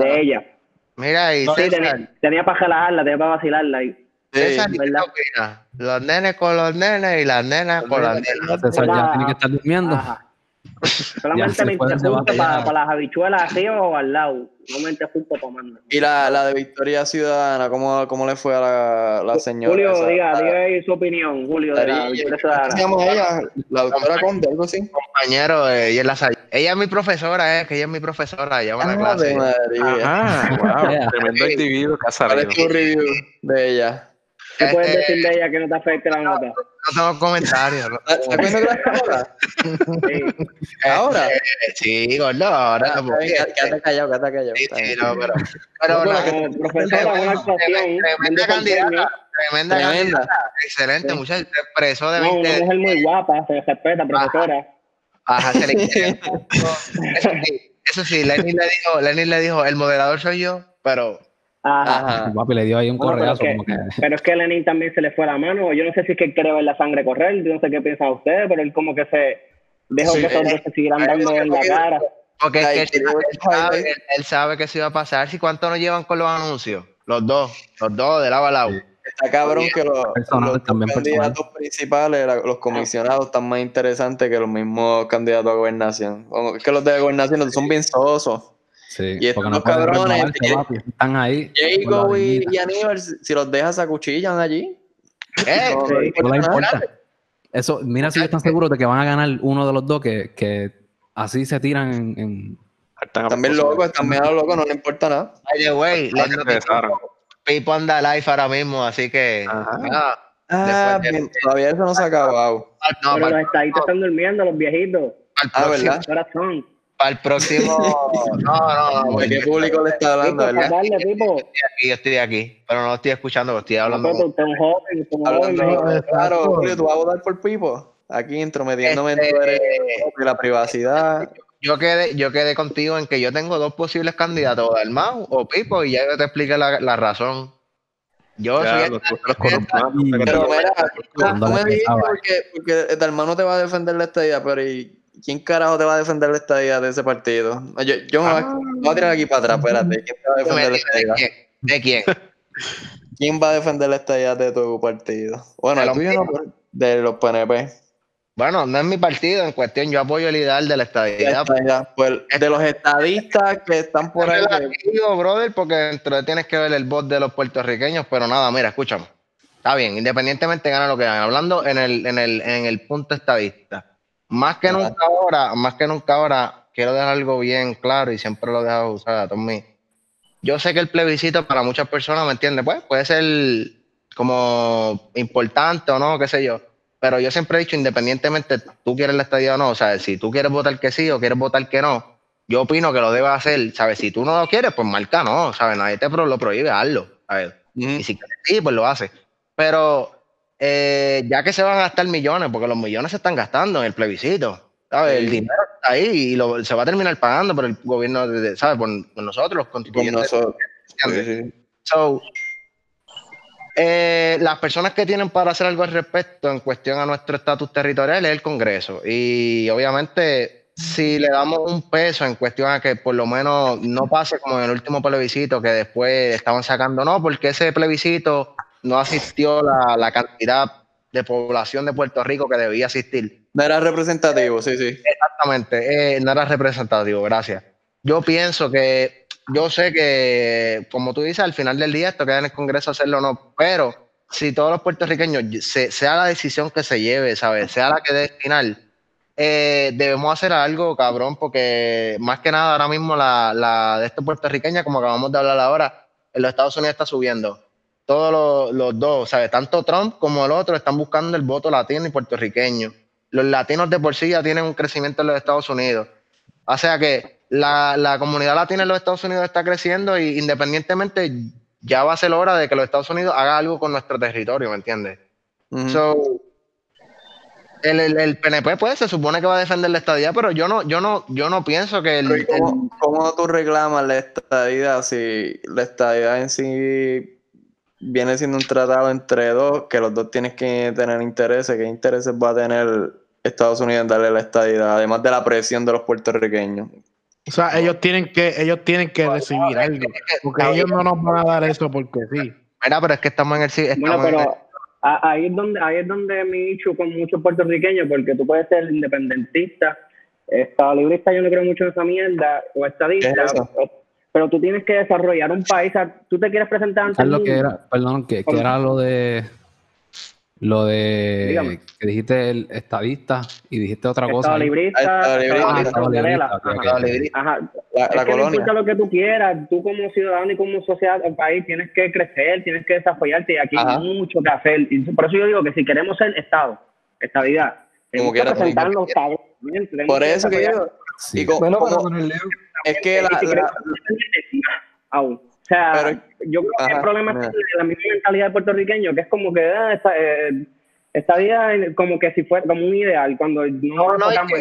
E: de ella.
F: Mira, y
E: Sí,
F: César,
E: tenía, tenía para relajarla, tenía para vacilarla y.
F: César, ¿y. Los nenes con los nenes y las nenas con las nenas.
A: César ya tiene que estar durmiendo.
E: Ajá. Solamente me interrumpe para, para las habichuelas arriba o al lado. No me interrumpo tomando.
B: Y la, la de Victoria Ciudadana, ¿cómo, cómo le fue a la, la señora?
E: Julio,
B: esa?
E: diga,
B: La-
E: diga ahí su opinión, Julio, de la
B: Darilla,
E: Victoria
B: ¿Cómo se
E: Ciudadana.
B: llama ella? La doctora Conde, algo así.
F: Compañero, eh, ella es la sal- Ella es mi profesora, eh, que ella es mi profesora, ella va a la
B: Ave
F: clase.
B: María.
C: Ah, wow. (laughs) Tremendo individuo que ha
B: ¿Cuál es tu review de ella?
E: ¿Qué puedes decir de ella que no te afecte la nota?
F: No tengo comentarios. no
B: ¿Estás viendo que la ahora? (laughs)
E: Sí.
B: ¿Ahora?
F: Eh, Sí, gordo, ahora.
B: Ah,
F: porque-
B: bien, Quédate callado, quédate callado.
F: Sí, sí, no, pero. (laughs) Pero
E: No,
F: nada,
E: pero como profesora, una actuación.
F: Tremenda candidata. Tremenda
B: Tremenda.
F: candidata. Excelente,
E: Sí.
F: muchacha. Se expresó de
E: No, una
F: 20.
E: mujer muy guapa, se respeta, profesora.
F: Ajá, se le (laughs) Eso sí, eso sí, Lenny le dijo, Lenny le dijo, el moderador soy yo, pero
E: Ajá.
B: Ajá.
A: Papi le dio ahí un
E: Bueno, pero, es
A: como
E: que,
A: que.
E: pero es que Lenin también se le fue la mano. Yo no sé si es que él quiere ver la sangre correr, yo no sé qué piensan ustedes, pero él como que se dejó
B: Sí,
E: que esos
B: eh,
E: dos se siguieran
B: eh,
E: dando en la cara.
F: porque que él, sabe, él- él sabe que eso iba a pasar. ¿Y cuánto nos llevan con los anuncios? Los dos, los dos de lado a lado.
B: Está cabrón que los, candidatos principales, los comisionados, están más interesantes que los mismos candidatos a gobernación. Es que los de gobernación son bien sosos.
A: Sí,
B: Y estos
A: no
B: cabrones,
A: papi. Están ahí. La
B: y, y Aníbal, si los dejas, acuchillan allí.
F: Eh,
B: No,
E: sí,
B: no importa.
A: Eso, mira si están seguros de que van a ganar uno de los dos que, que así se tiran en, en-
C: Están
B: También locos, también a los locos no le importa nada.
C: Ah.
F: Pipo anda live ahora mismo, así que.
C: Ajá.
F: ah,
B: Ah,
F: Después de-
B: bien, todavía eso no se ha acabado.
F: no,
E: pero
F: para,
E: los estadistas están durmiendo, los viejitos.
B: Ah, ¿verdad?
E: Corazón.
F: Para el próximo. (laughs) No, no, no.
B: ¿De qué público le está hablando, verdad?
E: tipo.
F: Yo estoy aquí, yo estoy aquí, pero no lo estoy escuchando, lo estoy hablando. Con-
E: usted es joven.
B: Hablando, claro, Julio, tú vas a votar por Pipo. Aquí intrometiéndome en tu
F: Este,
B: y la privacidad.
F: Yo quedé, yo quedé contigo en que yo tengo dos posibles candidatos, Dalmau o Pipo, y ya yo te expliqué la, la razón. Yo
C: Ya,
F: soy
C: los, los corruptos.
B: Pero mira, tú
A: Cuando
B: me dijiste porque, porque el hermano te va a defender la estadía, pero ¿y quién carajo te va a defender la estadía de ese partido? Yo, yo me, voy a- me voy a tirar aquí para atrás, espérate. ¿Quién te va a
F: ¿De
B: defender la estadía?
F: quién? ¿De quién?
B: ¿Quién va a defender la estadía de tu partido? Bueno,
F: De
B: el
F: los
B: tuyo no, de los PNP.
F: Bueno, no es mi partido en cuestión, yo apoyo el ideal de la estadidad.
B: Pues, de los estadistas que están por ahí.
F: Es relativo, brother, porque dentro de tienes que ver el voto de los puertorriqueños, pero nada, mira, escúchame. Está bien, independientemente gana lo que gana. Hablando en el, en el, en el punto estadista. Más que nunca ahora, más que nunca ahora, quiero dejar algo bien claro y siempre lo he dejado usar a Tommy. Yo sé que el plebiscito para muchas personas, ¿me entiendes? Pues puede ser como importante o no, qué sé yo. Pero yo siempre he dicho, independientemente tú quieres la estadía o no, o sea, si tú quieres votar que sí o quieres votar que no, yo opino que lo debes hacer, ¿sabes? Si tú no lo quieres, pues marca no, ¿sabes? Nadie te lo prohíbe, hazlo, ¿sabes? Y si quieres sí, pues lo hace. Pero eh, ya que se van a gastar millones, porque los millones se están gastando en el plebiscito, ¿sabes? El dinero está ahí y lo, se va a terminar pagando por el gobierno, de, ¿sabes? Por, nosotros, los constituyentes. So, eh, las personas que tienen para hacer algo al respecto en cuestión a nuestro estatus territorial es el Congreso. Y obviamente, si le damos un peso en cuestión a que por lo menos no pase como en el último plebiscito que después estaban sacando, no, porque ese plebiscito no asistió la, la cantidad de población de Puerto Rico que debía asistir.
B: No era representativo, sí, sí.
F: Exactamente, eh, no era representativo, gracias. Yo pienso que yo sé que, como tú dices, al final del día esto queda en el Congreso hacerlo o no, pero si todos los puertorriqueños, sea la decisión que se lleve, ¿sabes? Sea la que dé final, eh, debemos hacer algo, cabrón, porque más que nada ahora mismo la, la de esta puertorriqueña, como acabamos de hablar ahora, en los Estados Unidos está subiendo. Todos los, los dos, ¿sabes? Tanto Trump como el otro están buscando el voto latino y puertorriqueño. Los latinos de por sí ya tienen un crecimiento en los Estados Unidos. O sea que la, la, comunidad latina en los Estados Unidos está creciendo y independientemente ya va a ser hora de que los Estados Unidos haga algo con nuestro territorio, ¿me entiendes? so, el, el, PNP pues se supone que va a defender la estadía, pero yo no, yo no, yo no pienso que el,
B: ¿Cómo, ¿Cómo, tú reclamas la estadía si la estadía en sí viene siendo un tratado entre dos, que los dos tienen que tener intereses, qué intereses va a tener Estados Unidos en darle la estadía, además de la presión de los puertorriqueños?
D: O sea, ellos tienen que, ellos tienen que recibir algo. Porque ellos no nos van a dar eso porque sí.
F: Mira, pero es que estamos en el
E: Bueno, pero ahí es donde, ahí es donde me dicho con muchos puertorriqueños, porque tú puedes ser independentista, estado librista, yo no creo mucho en esa mierda, o estadista, pero, tú tienes que desarrollar un país, tú te quieres presentar ante
A: lo que era, perdón, que era lo de lo de que dijiste el estadista y dijiste otra cosa.
E: Estado librista, La, colonia. No lo que tú quieras, tú como ciudadano y como sociedad del país tienes que crecer, tienes que desarrollarte y aquí hay mucho que hacer. Y por eso yo digo que si queremos ser Estado, estabilidad, tenemos que presentarnos
B: Por eso que yo. Sí. bueno, es que la,
E: aún. O sea, yo creo que el problema es la misma mentalidad de puertorriqueño, que es como que ah, esta, eh, esta vida como que si fuera como un ideal, cuando no, nos enfocamos,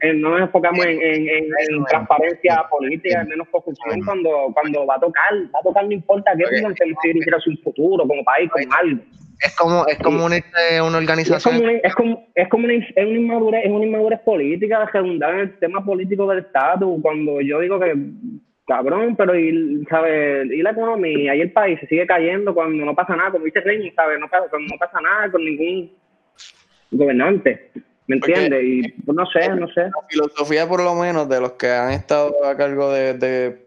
E: en, no nos enfocamos en, en, transparencia política, menos corrupción, cuando, cuando va a tocar, va a tocar no importa qué, tenemos que dirigir hacia un futuro, como país, como algo.
F: Es como, es como una, una organización.
E: Es como, es como, es como una, es una, inmadurez, es una inmadurez política de redundar en el tema político del Estado. Cuando yo digo que cabrón, pero y, ¿sabes? y la economía y el país se sigue cayendo cuando no pasa nada, como dice Raymond, ¿sabes? No pasa, no pasa nada con ningún gobernante, ¿me entiendes? Y pues, no sé, no sé.
B: La filosofía, por lo menos, de los que han estado a cargo de, de,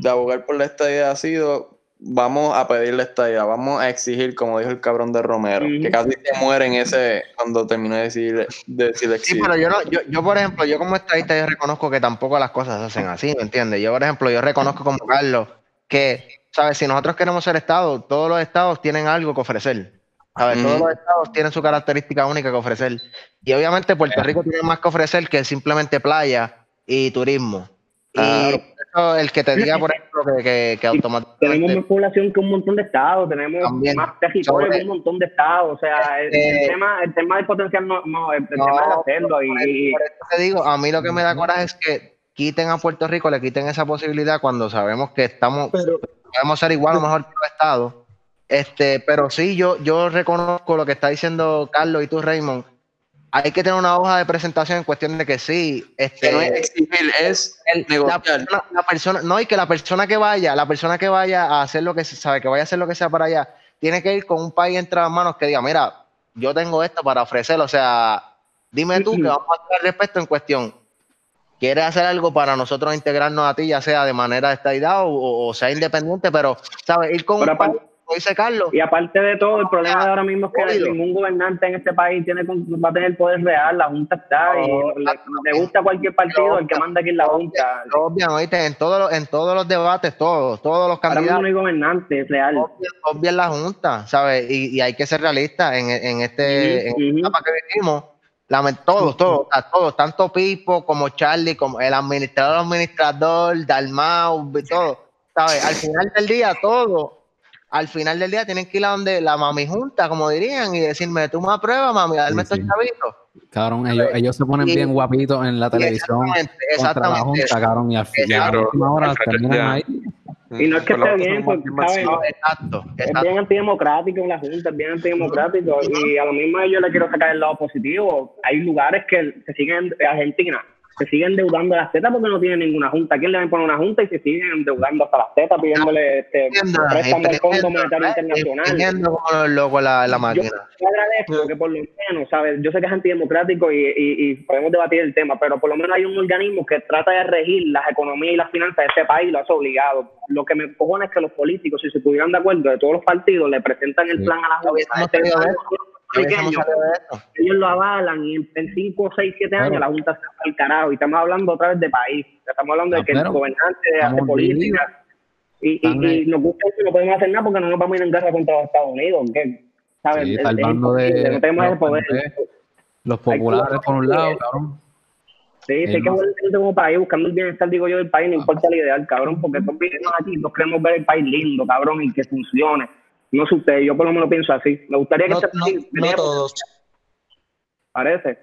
B: de abogar por la estadía ha sido vamos a pedirle estadía, vamos a exigir, como dijo el cabrón de Romero, que casi se muere en ese cuando terminó de decir, de decir
F: Sí, pero yo no, yo, yo por ejemplo, yo como estadista yo reconozco que tampoco las cosas se hacen así, ¿me entiendes? Yo por ejemplo, yo reconozco como Carlos que, ¿sabes? Si nosotros queremos ser Estado, todos los estados tienen algo que ofrecer. ¿sabes? Todos los estados tienen su característica única que ofrecer. Y obviamente Puerto Rico tiene más que ofrecer que simplemente playa y turismo. Y el que te diga, por ejemplo, que, que, automáticamente.
E: Tenemos más población que un montón de estados, tenemos más territorio que un montón de estados. O sea, el, este tema, el tema del potencial no, no el, tema de hacerlo. Y,
F: por eso te digo, a mí lo que me da coraje es que quiten a Puerto Rico, le quiten esa posibilidad cuando sabemos que estamos, podemos ser igual o mejor que los estados. Este, pero sí, yo, yo reconozco lo que está diciendo Carlos y tú, Raymond hay que tener una hoja de presentación en cuestión de que sí. Este,
B: no es exigir, es negociar.
F: La, persona, no, y que la persona que vaya, la persona que vaya a hacer lo que se sabe, que vaya a hacer lo que sea para allá, tiene que ir con un país entre las manos que diga, mira, yo tengo esto para ofrecer, o sea, Dime tú que vamos a hacer al respecto en cuestión. ¿Quieres hacer algo para nosotros integrarnos a ti, ya sea de manera estadidad o, o sea independiente? Pero, ¿sabes? Ir con
E: Pero
F: un país, dice Carlos,
E: Y aparte de todo, el problema de ahora mismo es que ningún gobernante en este país tiene va a tener poder real, la Junta está y
F: No,
E: le, le gusta cualquier partido, el que manda aquí en la Junta.
F: lo obvian, ¿oíste? En todos los, en todos los debates, todos, todos los
E: Ahora mismo
F: candidatos
E: no hay gobernante real.
F: obvian la Junta, ¿sabes? Y, y hay que ser realistas en, en este, en
E: Ujú,
F: esta
E: ujú.
F: etapa que vivimos. Todos, todos, todos, tanto Pipo como Charlie, como el administrador, administrador, Dalmau, todo, ¿sabes? Al final del día, todo, al final del día tienen que ir a donde la mami junta, como dirían, y decirme, tú me apruebas, mami, darme
A: Sí,
F: estos
A: sí.
F: chavitos.
A: Cabrón, ellos, ellos se ponen
F: Y-
A: bien guapitos en la televisión
F: Exactamente,
A: la
F: exactamente.
A: Junta, cabrón, y al fin, y a la
F: Exacto.
A: última hora
C: Al frente
A: terminan
C: de-
A: ahí.
E: Y no es que esté bien, porque,
C: bien
E: ¿sabes?
F: No, exacto,
E: Es bien antidemocrático en la Junta, es bien antidemocrático. Y a lo mismo yo le quiero sacar el lado positivo. Hay lugares que se siguen, Argentina, se siguen endeudando las tetas porque no tienen ninguna Junta. ¿Quién le va a poner una Junta y se siguen endeudando hasta las tetas pidiéndole este préstamo al Fondo Monetario
F: ¿eh?
E: Internacional?
F: Como los locos la, la
E: Yo,
F: máquina.
E: yo agradezco que por lo menos, ¿sabes? Yo sé que es antidemocrático y, y, y podemos debatir el tema, pero por lo menos hay un organismo que trata de regir las economías y las finanzas de este país y lo hace obligado. Lo que me cojona es que los políticos, si se pudieran de acuerdo de todos los partidos, le presentan el plan a la Junta. Este ellos lo avalan y en 5, 6, 7 años la Junta se va al carajo. Y estamos hablando otra vez de país. Estamos hablando de
A: Ah,
E: que el gobernante hace política. Y, y, y nos gusta que no podemos hacer nada porque no nos vamos a ir en guerra contra los Estados Unidos. ¿qué? ¿Sabes?
A: Sí, salvando de-
E: no tenemos el poder.
A: los populares por un lado, cabrón.
E: Sí, sí, hay que volver como país, buscando el bienestar, digo yo, del país, no importa el ideal, cabrón, porque todos vivimos aquí, todos queremos ver el país lindo, cabrón, y que funcione. No sé usted, yo por lo menos pienso así. Me gustaría que
G: No,
E: este
G: no, todos.
E: Parece,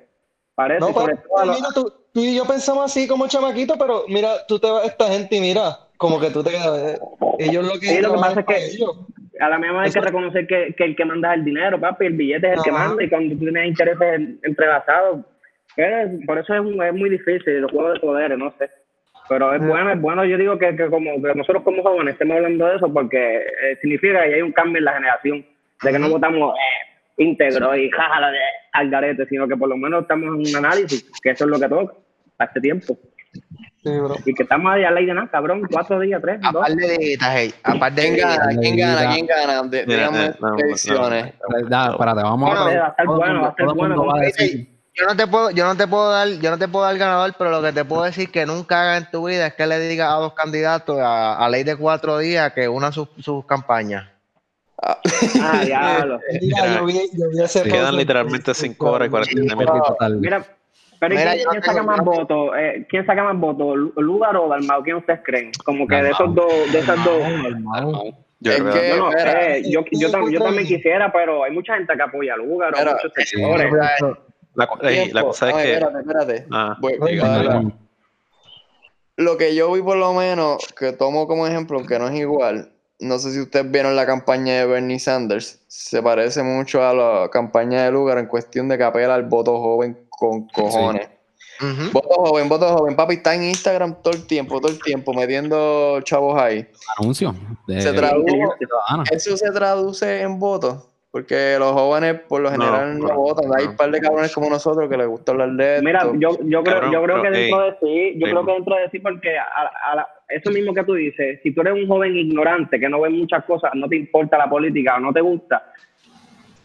E: parece,
G: No,
E: y sobre
G: pero,
E: todo,
G: mira, tú, tú y yo pensamos así como chamaquito, pero mira, tú te vas a esta gente y mira, como que tú te quedas. Ellos lo que.
E: Sí, lo que pasa es que-
G: ellos.
E: a la misma hay que reconocer que, que el que manda es el dinero, papi, el billete es el que manda y cuando tú tienes intereses entrelazados, eh, por eso es, un- es muy difícil, los juegos de poderes, no sé. Pero es bueno, es bueno, yo digo que, que como que nosotros como jóvenes estemos hablando de eso porque eh, significa que hay un cambio en la generación, de que no votamos eh, íntegro y jajala de al garete, sino que por lo menos estamos en un análisis, que eso es lo que toca a este tiempo.
G: Sí, bro.
E: Y que estamos ahí a la ley de nada, cabrón, cuatro días, tres, dos.
F: Aparte de hey, aparte de
B: ¿Quién gana? ¿Quién gana? Díganme
C: eh,
B: predicciones.
A: Espérate, vamos a
E: va a estar bueno, va a estar bueno,
F: Yo no te puedo, yo no te puedo dar, yo no te puedo dar ganador, pero lo que te puedo decir que nunca hagas en tu vida es que le digas a dos candidatos a, a ley de cuatro días que unan sus, sus campañas.
E: Ah, (laughs) diablo.
G: Mira, yo vi, yo vi ese
C: Quedan literalmente
G: Facebook,
C: 5 horas y 49 minutos.
A: Perrito tal.
E: Mira, pero ¿y
F: Mira,
E: ¿quién,
F: yo
E: quién saca más votos? Eh, ¿Quién saca más votos? ¿Lu- ¿Lúgaro o Dalmau? ¿Quién ustedes creen? Como que de
A: Dalmau.
E: esos dos, de esas dos.
C: Yo
B: Es
C: creo
B: que-
E: Yo no
B: espera.
E: sé, yo, yo, tam- yo también quisiera, pero hay mucha gente que apoya a
B: Espera,
E: muchos sectores.
C: La, cosa es
B: Ay,
C: que.
B: Espérate, espérate.
C: Ah,
B: Voy-. Lo que yo vi por lo menos, que tomo como ejemplo, aunque no es igual, no sé si ustedes vieron la campaña de Bernie Sanders, se parece mucho a la campaña de Lugar en cuestión de que apela al voto joven con cojones. Voto joven, voto joven, papi, está en Instagram todo el tiempo, todo el tiempo, metiendo chavos ahí.
A: Anuncio. de-
B: Se tradujo,
A: ciudadana.
B: eso se traduce en votos, porque los jóvenes por lo
C: No,
B: general no,
C: no,
B: votan. Hay
C: no.
B: un par de cabrones como nosotros que les gusta hablar de esto.
E: Mira, yo, yo creo,
C: Cabrón,
E: yo creo que dentro de sí, yo creo que dentro de sí, porque a, a la- eso mismo que tú dices, si tú eres un joven ignorante que no ve muchas cosas, no te importa la política o no te gusta,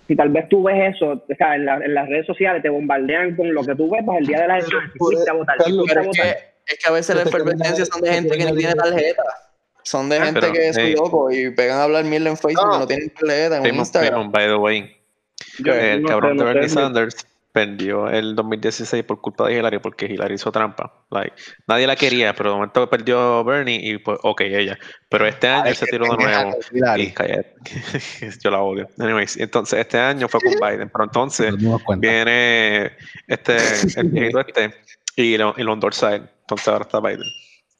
E: si tal vez tú ves eso, o sea, en, la- en las redes sociales te bombardean con lo que tú ves, pues el día de las elecciones, si fuiste a votar, fuiste a
B: es
E: votar.
B: que, es que a veces la
G: Yo te quiero
B: efervescencia
G: añadir-
B: son de
G: te
B: gente que ni tiene tarjeta. Son de
C: Ah,
B: gente
C: pero,
B: que es
C: hey.
B: loco y pegan a hablar mierda en Facebook
F: No.
B: no tienen tarjeta en
C: Raymond,
B: Instagram.
C: Raymond, by the way.
E: Yo
C: el
E: no
C: cabrón de Bernie Sanders perdió el 2016 por culpa de Hillary porque Hillary hizo trampa. Like, nadie la quería, pero de momento perdió Bernie y pues, ok, ella. Pero este año
F: Ay,
C: se tiró de nuevo. Y cállate. (laughs) Yo la odio. Anyways, entonces este año fue con (laughs) Biden, pero entonces viene este, el viejito este y lo, y lo endorsa él. Entonces ahora está Biden.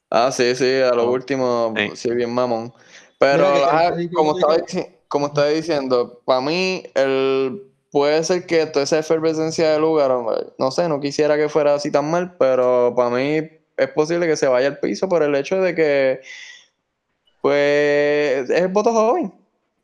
B: Ah, sí, sí, a lo
C: Oh.
B: último,
C: Sí.
B: sí, bien mamón. Pero,
G: Mira
B: como, estaba, dici- como estaba diciendo, para mí, el, puede ser que toda esa efervescencia de lugar, hombre, no sé, no quisiera que fuera así tan mal, pero para mí es posible que se vaya al piso por el hecho de que, pues, es el voto joven.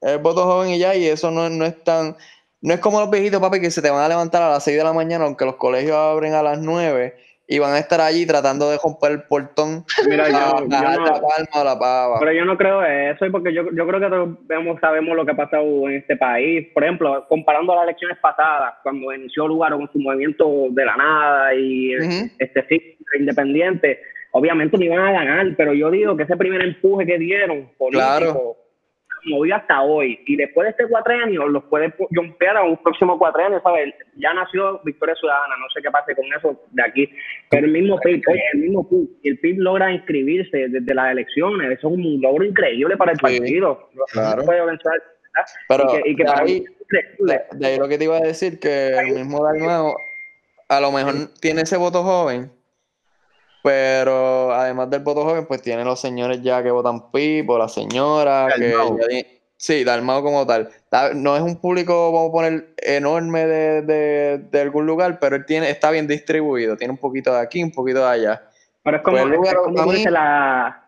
B: Es el voto joven y ya, y eso no, no es tan no es como los viejitos, papi, que se te van a levantar a las 6 de la mañana, aunque los colegios abren a las 9 y van a estar allí tratando de romper el portón
E: Mira, yo-
B: a
E: yo
B: bajar
E: no-
B: la palma la pava.
E: Pero yo no creo eso, porque yo, yo creo que todos vemos, sabemos lo que ha pasado en este país. Por ejemplo, comparando las elecciones pasadas, cuando inició lugar con su movimiento de la nada y este sí, independiente, obviamente no iban a ganar, pero yo digo que ese primer empuje que dieron político
B: Claro.
E: Movido hasta hoy y después de este cuatrenio los puede pu- jumpear a un próximo cuatrenio, ¿sabes? Ya nació Victoria Ciudadana, no sé qué pase con eso de aquí, pero el mismo PIB, el mismo PIB, el PIB logra inscribirse desde las elecciones, eso es un logro increíble para el
B: Sí,
E: partido,
B: claro.
E: no se puede pensar, ¿verdad?
B: Pero
E: y que, y que
B: de
E: para
B: ahí- de ahí lo que te iba a decir, que el mismo Dalmao a lo mejor tiene ese voto joven, pero además del voto joven, pues tiene los señores ya que votan Pipo, la señora, que
F: Dalmau.
B: sí, Dalmao como tal. Ta- No es un público, vamos a poner, enorme de, de, de algún lugar, pero él tiene, está bien distribuido, tiene un poquito de aquí, un poquito de allá.
E: Pero es como,
B: Pues,
E: es
B: Lugaro,
E: como
B: mí-
E: la,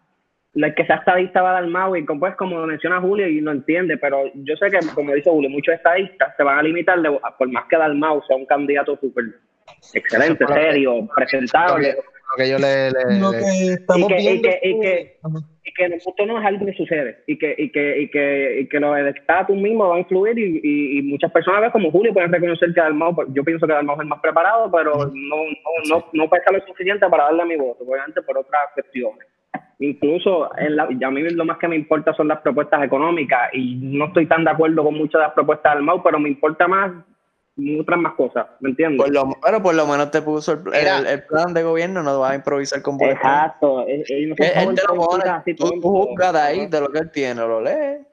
E: la que sea estadista va a dar Mau y como, pues, como menciona Julio y no entiende, pero yo sé que, como dice Julio, muchos estadistas se van a limitar, de- por más que Dalmau sea un candidato súper excelente, serio, presentable,
F: lo que yo le, le-
G: Lo
E: y que, y
G: viendo
E: que, y que, y que esto no es algo que sucede y que y que y que, y que lo del estatus mismo va a influir y, y, y muchas personas como Julio pueden reconocer que Dalmau pues, yo pienso que Dalmau es el más preparado pero no no, no, no pesa lo suficiente para darle a mi voto obviamente por otras cuestiones. Incluso en la, y a mí lo más que me importa son las propuestas económicas y no estoy tan de acuerdo con muchas de las propuestas de Dalmau pero me importa más otras más cosas ¿me entiendes?
B: Por lo, pero por lo menos te puso el,
F: Mira.
B: el- el plan de gobierno, no vas a improvisar con.
E: Exacto eh, eh, no
B: Él, él te lo pone,
E: así,
B: tú, juzgas de ahí, de lo que él tiene, lo lees.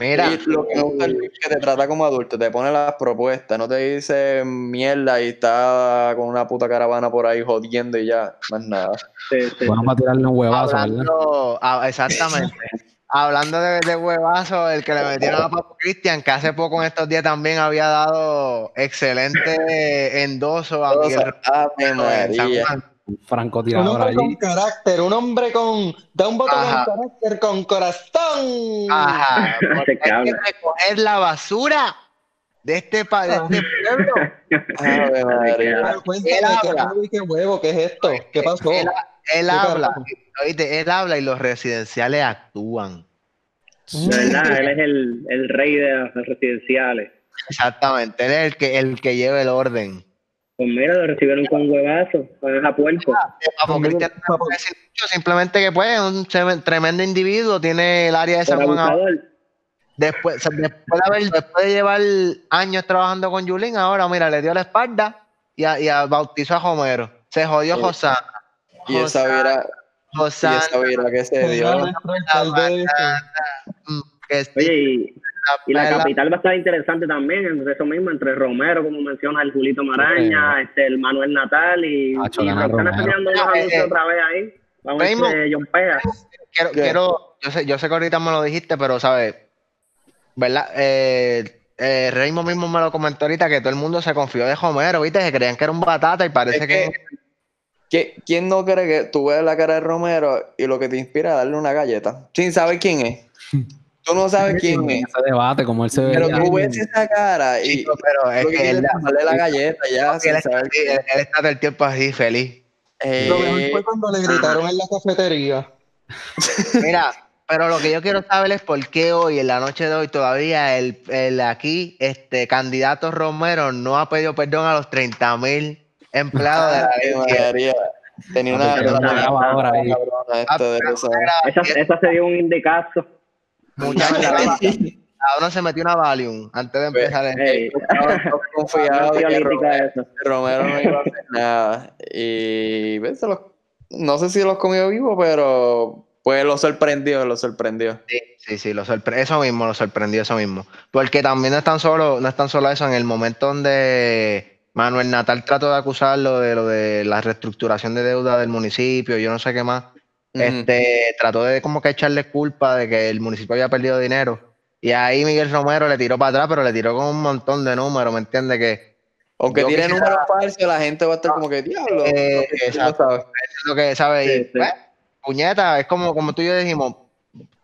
F: Mira,
B: Y lo que gusta es que te trata como adulto, te pone las propuestas, no te dice mierda y está con una puta caravana por ahí jodiendo y ya, más nada.
E: sí, sí,
A: Bueno, para tirarle un huevazo,
F: ah, exactamente. Hablando de, de huevazo, el que le metieron a Papo Cristian, que hace poco en estos días también había dado excelente endoso a Miguel Romero en San
B: María.
F: Juan.
G: Un
A: Francotirador
G: hombre con
A: allí.
G: carácter, un hombre con. Da un voto
F: Ajá.
G: con carácter, con corazón.
F: Ajá, (laughs) porque
E: Ese
F: hay que recoger la basura de este, pa- de este pueblo. (laughs)
B: Ave María.
G: Cuéntame, ¿qué qué huevo? ¿Qué es esto? ¿Qué pasó?
F: Él, él
G: ¿Qué
F: habla, oíste, él habla y los residenciales actúan.
E: De verdad, él es el, el rey de las residenciales.
F: Exactamente, él es el que, el que lleva el orden.
E: Pues mira, lo recibieron con huevazo, con puerco.
F: Papo Cristian puedo decir mucho, simplemente que pues es un trem- tremendo individuo, tiene el área de San Juan. Después, después, de haber- después de llevar años trabajando con Yulín, ahora mira, le dio la espalda y, a- y a- bautizó a Homero. Se jodió
B: Sí.
F: Josana.
B: Y esa vira, y
F: Josana,
B: esa vira que se dio.
F: mm,
E: Oye, y, y la capital va a estar interesante también, entre eso mismo, entre Romero, como menciona el Julito Maraña, este, el Manuel Natal y,
A: Hacho,
E: y están enseñando los
F: Ah, eh,
E: anuncios
F: eh.
E: otra vez ahí. Vamos a si John Pega.
F: quiero,
B: ¿Qué?
F: quiero, yo sé, yo sé que ahorita me lo dijiste, pero sabes, ¿verdad? Eh, eh, Raymond mismo me lo comentó ahorita que todo el mundo se confió de Homero, ¿viste? Que creían que era un batata y parece
B: Es
F: que,
B: que- ¿qui- ¿Quién no cree que tú ves la cara de Romero y lo que te inspira es darle una galleta? Sin saber quién es. (laughs) Tú no sabes quién es.
A: ese debate, como él se ve.
B: Pero tú ves esa cara y
F: Chico, pero es
B: que
F: él,
B: darle la galleta ya,
F: él
B: sin
F: está,
B: saber
F: él,
B: quién es.
F: él está todo el tiempo así feliz.
G: Lo mejor
B: Eh,
G: fue cuando le gritaron en la cafetería. (laughs)
F: Mira, pero lo que yo quiero saber es por qué hoy, en la noche de hoy, todavía el, el aquí, este candidato Romero no ha pedido perdón a los 30 mil empleados de la.
B: María. Tenía una,
A: grabadora ahí.
B: esa.
F: era-
E: Esa, esa se dio un indicazo.
F: Mucha Ahora se metió una Valium antes de empezar. el-
E: Ey, (laughs)
B: Estaba
E: no
B: confiado que Romero, no iba a hacer (laughs) nada. Y ves, se los- no sé si los comió vivo, pero pues lo sorprendió, lo sorprendió.
F: Sí, sí, sí, lo sorpre- eso mismo, lo sorprendió eso mismo. Porque también no es tan solo, no es tan solo eso, en el momento donde Manuel Natal trató de acusarlo de lo de la reestructuración de deuda del municipio, yo no sé qué más. Este, trató de como que echarle culpa de que el municipio había perdido dinero. Y ahí Miguel Romero le tiró para atrás, pero le tiró con un montón de números, ¿me entiendes? Que
B: Aunque tiene
F: quisiera-
B: números falsos, la gente va a estar como que diablo.
F: Eh,
B: no
F: exacto.
B: sabes".
F: es lo que sabe. y,
E: Sí, sí.
F: pues, puñeta, es como, como tú y yo dijimos,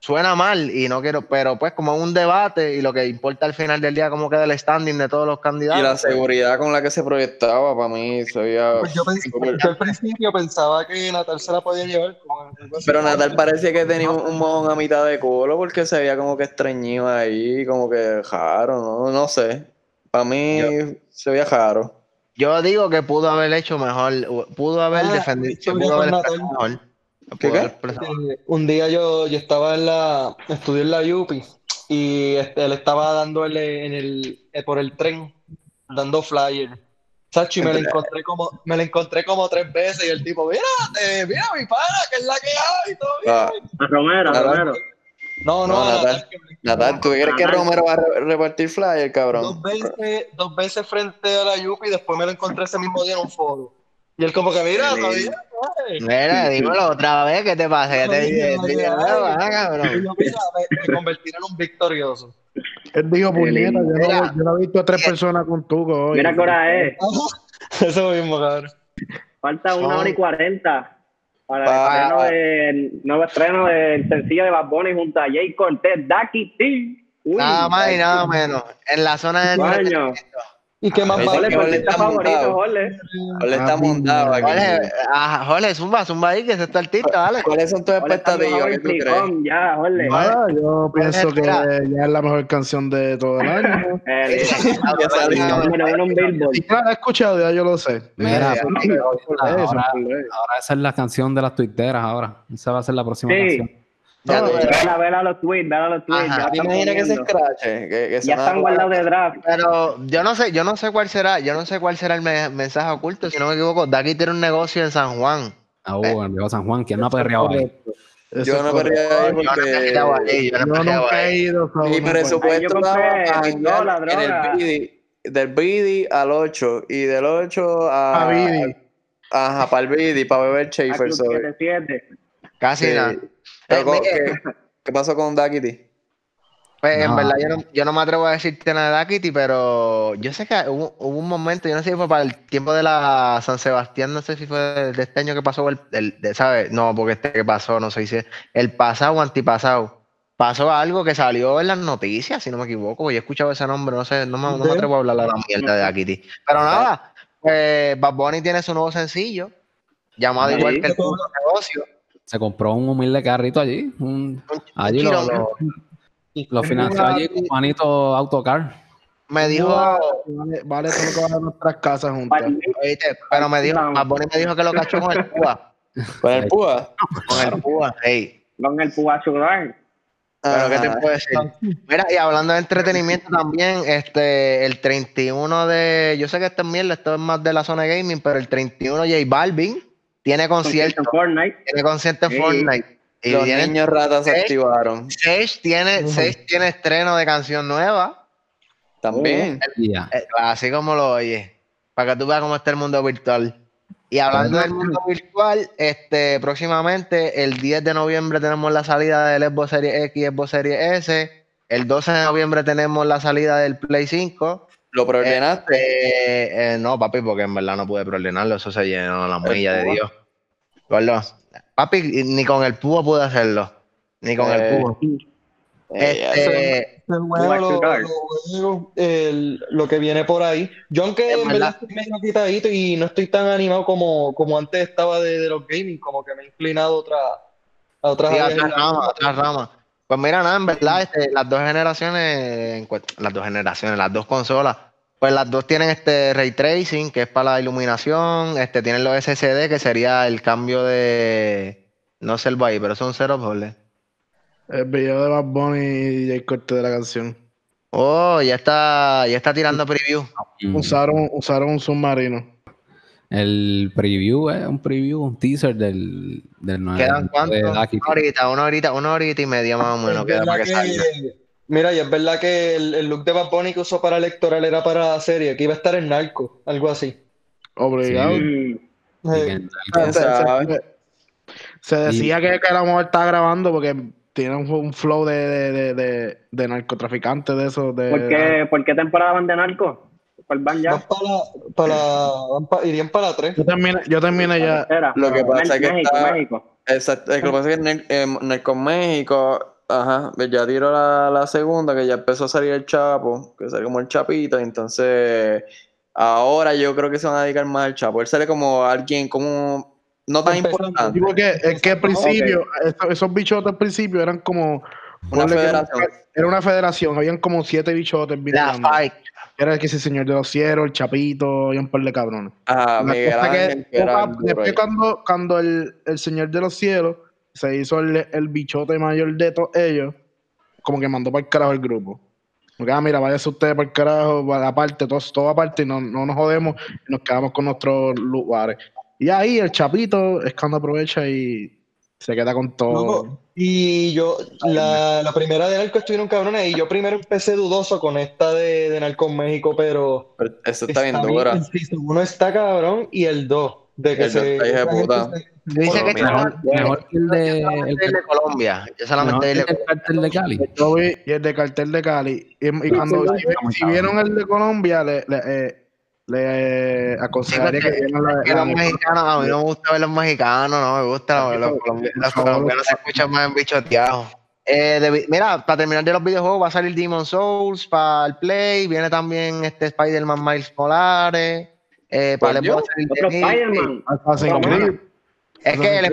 F: suena mal y no quiero, pero pues como es un debate y lo que importa al final del día cómo queda el standing de todos los candidatos.
B: Y la
F: pues,
B: seguridad con la que se proyectaba, para mí, se veía...
G: Pues yo, pensé- yo al principio pensaba que Natal se la podía llevar.
B: Pero Natal parecía que tenía un, un mojón a mitad de culo porque se veía como que estreñido ahí, como que raro, no, no sé. Para mí se veía raro.
F: Yo digo que pudo haber hecho mejor, pudo haber
G: Ah,
F: defendido, pudo haber mejor.
G: Un día yo, yo estaba en la, estudié en la UPI y este, él estaba dándole en el, eh, por el tren, dando flyer. Sachi, me lo encontré como, me lo encontré como tres veces y el tipo, mira, eh, mira mi pana, que es la que hay, todo bien.
B: Ah,
E: A Romero. Romero.
G: No, no,
B: No,
G: Natal,
B: ¿tú crees que. Romero va a re- repartir flyer, cabrón?
G: dos veces, dos veces frente a la Yupi y después me lo encontré ese mismo día en un foro. Y él como que, mira, todavía.
F: Mira, dímelo otra vez, ¿qué te pasa? Ya te dije,
G: ay,
F: te dije,
G: ay.
F: "No, ah, cabrón.
G: me, convertí en un victorioso.
D: Él dijo, puñeta, yo no, yo no he visto a tres personas con tuco hoy.
E: Mira qué hora es. (laughs)
G: Eso mismo, cabrón.
E: Falta una hora y cuarenta para el del nuevo estreno del sencillo de Bad Bunny junto a Jay Cortez, Ducky T. Uy,
F: Nada más y nada menos. En la zona de
E: Coño.
G: ¿Y qué más
B: Ese
G: vale?
E: ¿tu
B: Jorge
E: artista
B: está
E: favorito,
B: montado.
E: Jorge?
B: Jorge está
D: Ah,
B: montado aquí.
F: Ah, Jorge, zumba, zumba ahí, que es tu artista, dale.
B: ¿Cuáles son tus expectativas? ¿Qué tú crees?
E: Ya.
D: Nada, yo pienso que ya es la mejor canción de todo el año.
E: Eh.
D: Si no la he escuchado, ya yo lo sé.
A: Mira,
D: Eso,
A: ahora, esa es la canción de las tuiteras ahora. Esa va a ser la próxima canción.
F: Ya.
E: Vela, vela los tweets, vela los tweets.
F: Ajá.
E: Ya,
B: ¿Te
E: están
B: imaginas que se escrache? Que, que
E: ya están guardados de draft.
F: Pero yo no sé, yo no sé cuál será, yo no sé cuál será el me- mensaje oculto, si no me equivoco, Daki tiene un negocio en San Juan.
A: Ah, uh, el viejo San Juan, ¿quién no ha perreado ahí?
D: Eso
B: Yo no
F: no me he
B: porque
F: ahí, yo no he quedado
D: nunca he
F: ahí.
D: ido.
B: mi
D: no
B: presupuesto estaba en el. BD, del BD al 8 y del 8 a...
D: A Vidi.
B: Ajá, para el BD, para beber
E: A
B: Schaefer.
E: Club
B: so-
E: 77.
F: Casi nada.
B: Pero,
F: Eh,
B: ¿cómo-
F: mire,
B: ¿qué, qué pasó con Daquiti?
F: Pues en verdad yo no, yo no me atrevo a decirte nada de Dakiti, pero yo sé que hubo, hubo un momento, yo no sé si fue para el tiempo de la San Sebastián, no sé si fue de este año que pasó, el, el- de, ¿sabes? No, porque este que pasó, no sé si es el pasado o antipasado. Pasó algo que salió en las noticias, si no me equivoco, y he escuchado ese nombre, no sé, no me, no me atrevo a hablar a la mierda de Dakiti. Pero nada, pues Bad Bunny tiene su nuevo sencillo, llamado
E: Sí.
F: igual que el negocio.
A: Se compró un humilde carrito allí. un-
F: Un-
A: allí
F: un
A: lo,
F: chiro-
A: lo, lo financió allí con Juanito Autocar.
F: me dijo,
D: Vale, vale todo lo que vale nuestras casas juntas.
F: oíste, pero me dijo, Bunny me dijo que lo cachó con el Cuba.
B: ¿Con el Púa?
F: Con el púa, ey.
E: Con el Púa Sugar.
F: Pero ¿qué te puedo decir? Mira, y hablando de entretenimiento también, este, el 31 de, yo sé que esto es mierda, esto es más de la zona gaming, pero el 31 J Balvin tiene concierto,
E: en Fortnite.
F: tiene concierto en
E: Sí.
F: Fortnite. Y
B: Los
F: tiene,
B: niños ratas se activaron.
F: Sage tiene, Sage tiene estreno de canción nueva,
B: También.
A: Ya.
F: eh, así como lo oyes, para que tú veas cómo está el mundo virtual. Y hablando del mundo virtual, este, próximamente, el 10 de noviembre tenemos la salida del Xbox Series X y Xbox Series S. El 12 de noviembre tenemos la salida del Play 5.
B: ¿Lo preordenaste?
F: Eh, eh, no, papi, porque en verdad no pude preordenarlo. Eso se llenó la milla de? Dios. Gordo, Papi, ni con el púa pude hacerlo. Ni con
B: Eh,
F: el púa.
B: Eh,
F: Este,
G: El juego, lo, el- lo que viene por ahí. Yo aunque
F: Es
G: en
F: verdad.
G: estoy medio quitadito y no estoy tan animado como, como antes estaba de, de los gaming, como que me he inclinado a otra, a otras
F: Sí,
G: áreas
F: otra
G: en la
F: rama,
G: vida.
F: otra rama. Pues mira, nada, en verdad, este, las dos generaciones, las dos generaciones, las dos consolas, pues las dos tienen este ray tracing, que es para la iluminación, este, tienen los SSD, que sería el cambio de, no sé el ahí, pero son cero doble.
D: El video de Bad Bunny y el corte de la canción.
F: Oh, ya está, ya está tirando preview.
D: Usaron, usaron un submarino.
A: El preview es un preview, un teaser del, del nuevo
F: ¿Quedan
A: de
F: cuántos? Una horita, una horita, una horita y media más o menos queda
G: verdad
F: para que salga.
G: que- mira, y es verdad que el, el look de Bad Bunny que usó para electoral era para la serie, que iba a estar en narco, algo así.
D: Obligado.
A: Sí.
G: Eh,
B: ¿Quién
D: Se- decía que, que la mujer estaba grabando porque tiene un, un flow de, de, de, de, de narcotraficante de esos. De,
E: ¿Por qué, ¿Por qué temporada van de narco? ¿Cuál van ya?
G: van para, para, van pa- irían para la 3.
D: Yo terminé, yo terminé ya.
B: Lo que pasa es que está-
E: México.
B: Exacto. Lo que pasa es que en, el- en- con México Ajá, pues ya tiró la, la segunda, que ya empezó a salir el Chapo, que sale como el Chapito, entonces ahora yo creo que se van a dedicar más al Chapo. Él sale como alguien como no tan importante.
D: Digo que es que al principio, esos, esos bichotes al principio eran como
B: Una federación.
D: Era una federación, habían como siete bichotes
F: La fight.
D: Era el que ese señor de los cielos, el Chapito, y un par de cabrones. La
B: Miguel Ángel, que era
D: después
B: ahí.
D: cuando, cuando el, el señor de los cielos se hizo el, el bichote mayor de todos ellos, como que mandó para el carajo el grupo. Porque, ah, mira, váyase ustedes para el carajo, aparte, todos, todo aparte, y no, no nos jodemos, y nos quedamos con nuestros lugares. Y ahí el Chapito es cuando aprovecha y se queda con todo.
G: Loco, y yo, la, la primera de Narco estuvieron cabrones, y yo primero empecé dudoso con esta de, de Narco en México, pero
B: Pero Eso está bien dura.
G: El uno está cabrón y el 2, de que
B: El dos
G: se.
B: está hija de
G: esa gente
B: puta.
G: se-
F: Dice que
C: Mira,
A: Mejor, mejor que el de, el,
F: el de Colombia. Yo solamente el
A: el cartel de Cali.
D: Yo vi y el de cartel de Cali. Y, y cuando si, si vieron el de Colombia, le, le, eh, le aconsejaría
F: Sí,
D: que vieran la, la-
F: los mexicanos, a mí no me gusta ver los mexicanos, no me gusta, los, los colombianos, los colombianos se escuchan más en bichoteados. Eh, de mira, para terminar de los videojuegos va a salir Demon Souls para el Play, viene también este Spider-Man Miles Morales, eh, para el
E: Spider-Man.
F: Es que el.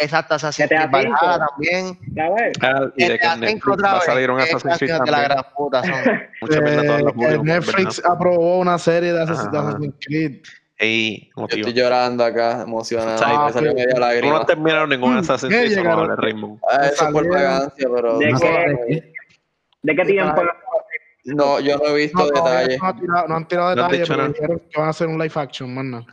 F: Exacto, Assassin's Creed Valhalla también.
E: Ya ves.
C: Ah, y de que
F: GTA
C: en
F: 5
C: Netflix
F: otra
C: va a salir un Assassin's Creed
F: de la
C: también.
F: gran puta son. (laughs)
C: Mucha verdad, todas
D: Eh,
C: las públicas,
D: Netflix
C: ¿verdad?
D: aprobó una serie de Assassin's. Assassin's Creed.
C: Ey,
B: Yo estoy llorando acá, emocionado.
C: Ah,
B: me salió media
C: Tú no terminado ningún Assassin's
D: ¿qué
C: Creed.
B: Ah, eso es por vagancia, pero
E: ¿De
B: no,
E: qué? ¿De qué tiempo?
B: no, yo no he visto
D: No,
B: detalles.
D: no, han tirado, no han tirado
C: No han
D: detalles,
C: dicho
D: pero dijeron que van a hacer un live action, man.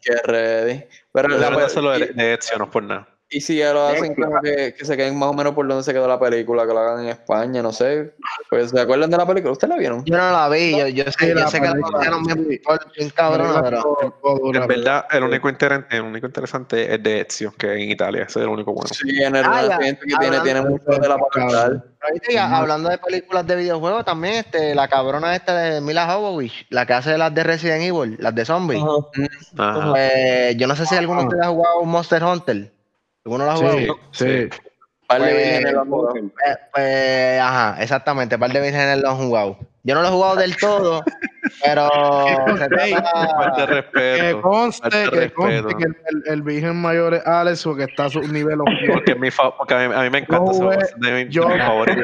B: Que ready. Pero la,
C: hacerlo de, de Ezio, no es por nada.
B: Y si ya lo hacen como que, que se queden más o menos por donde se quedó la película, que lo hagan en España, no sé. Pues, ¿se acuerdan de la película? ¿Ustedes la vieron?
F: Yo no la vi, yo, yo sé,
D: Sí,
F: yo
D: la
F: sé que la
D: película,
F: pusieron bien, bien cabrona, pero...
C: En verdad, el único, el único interesante es de Ezio, que en Italia, ese es el único bueno.
B: Sí, en el
F: Ah,
B: que tiene, tiene
F: Hablando-
B: mucho de la
F: ya, hablando de películas de videojuegos, también este, la cabrona esta de Mila Jovovich, la que hace las de Resident Evil, las de zombies. Pues, yo no sé si alguno de ustedes ha jugado Monster Hunter. ¿Alguno lo ha jugado?
D: Sí, sí.
B: Par de
F: Pues-
B: vírgenes lo han jugado.
F: Eh, pues, ajá, exactamente, par de vírgenes lo han jugado. Yo no lo he jugado del todo, (laughs) pero se
C: Falta de
F: trata-
D: Que
C: respeto.
D: conste, que conste
C: respeto.
D: que el, el- virgen mayor es Alex, porque está a su nivel. (laughs)
C: Porque, mi porque a, mí, a mí me encanta
D: Yo
C: ese juego, de mi,
D: yo-
C: de mi favorito.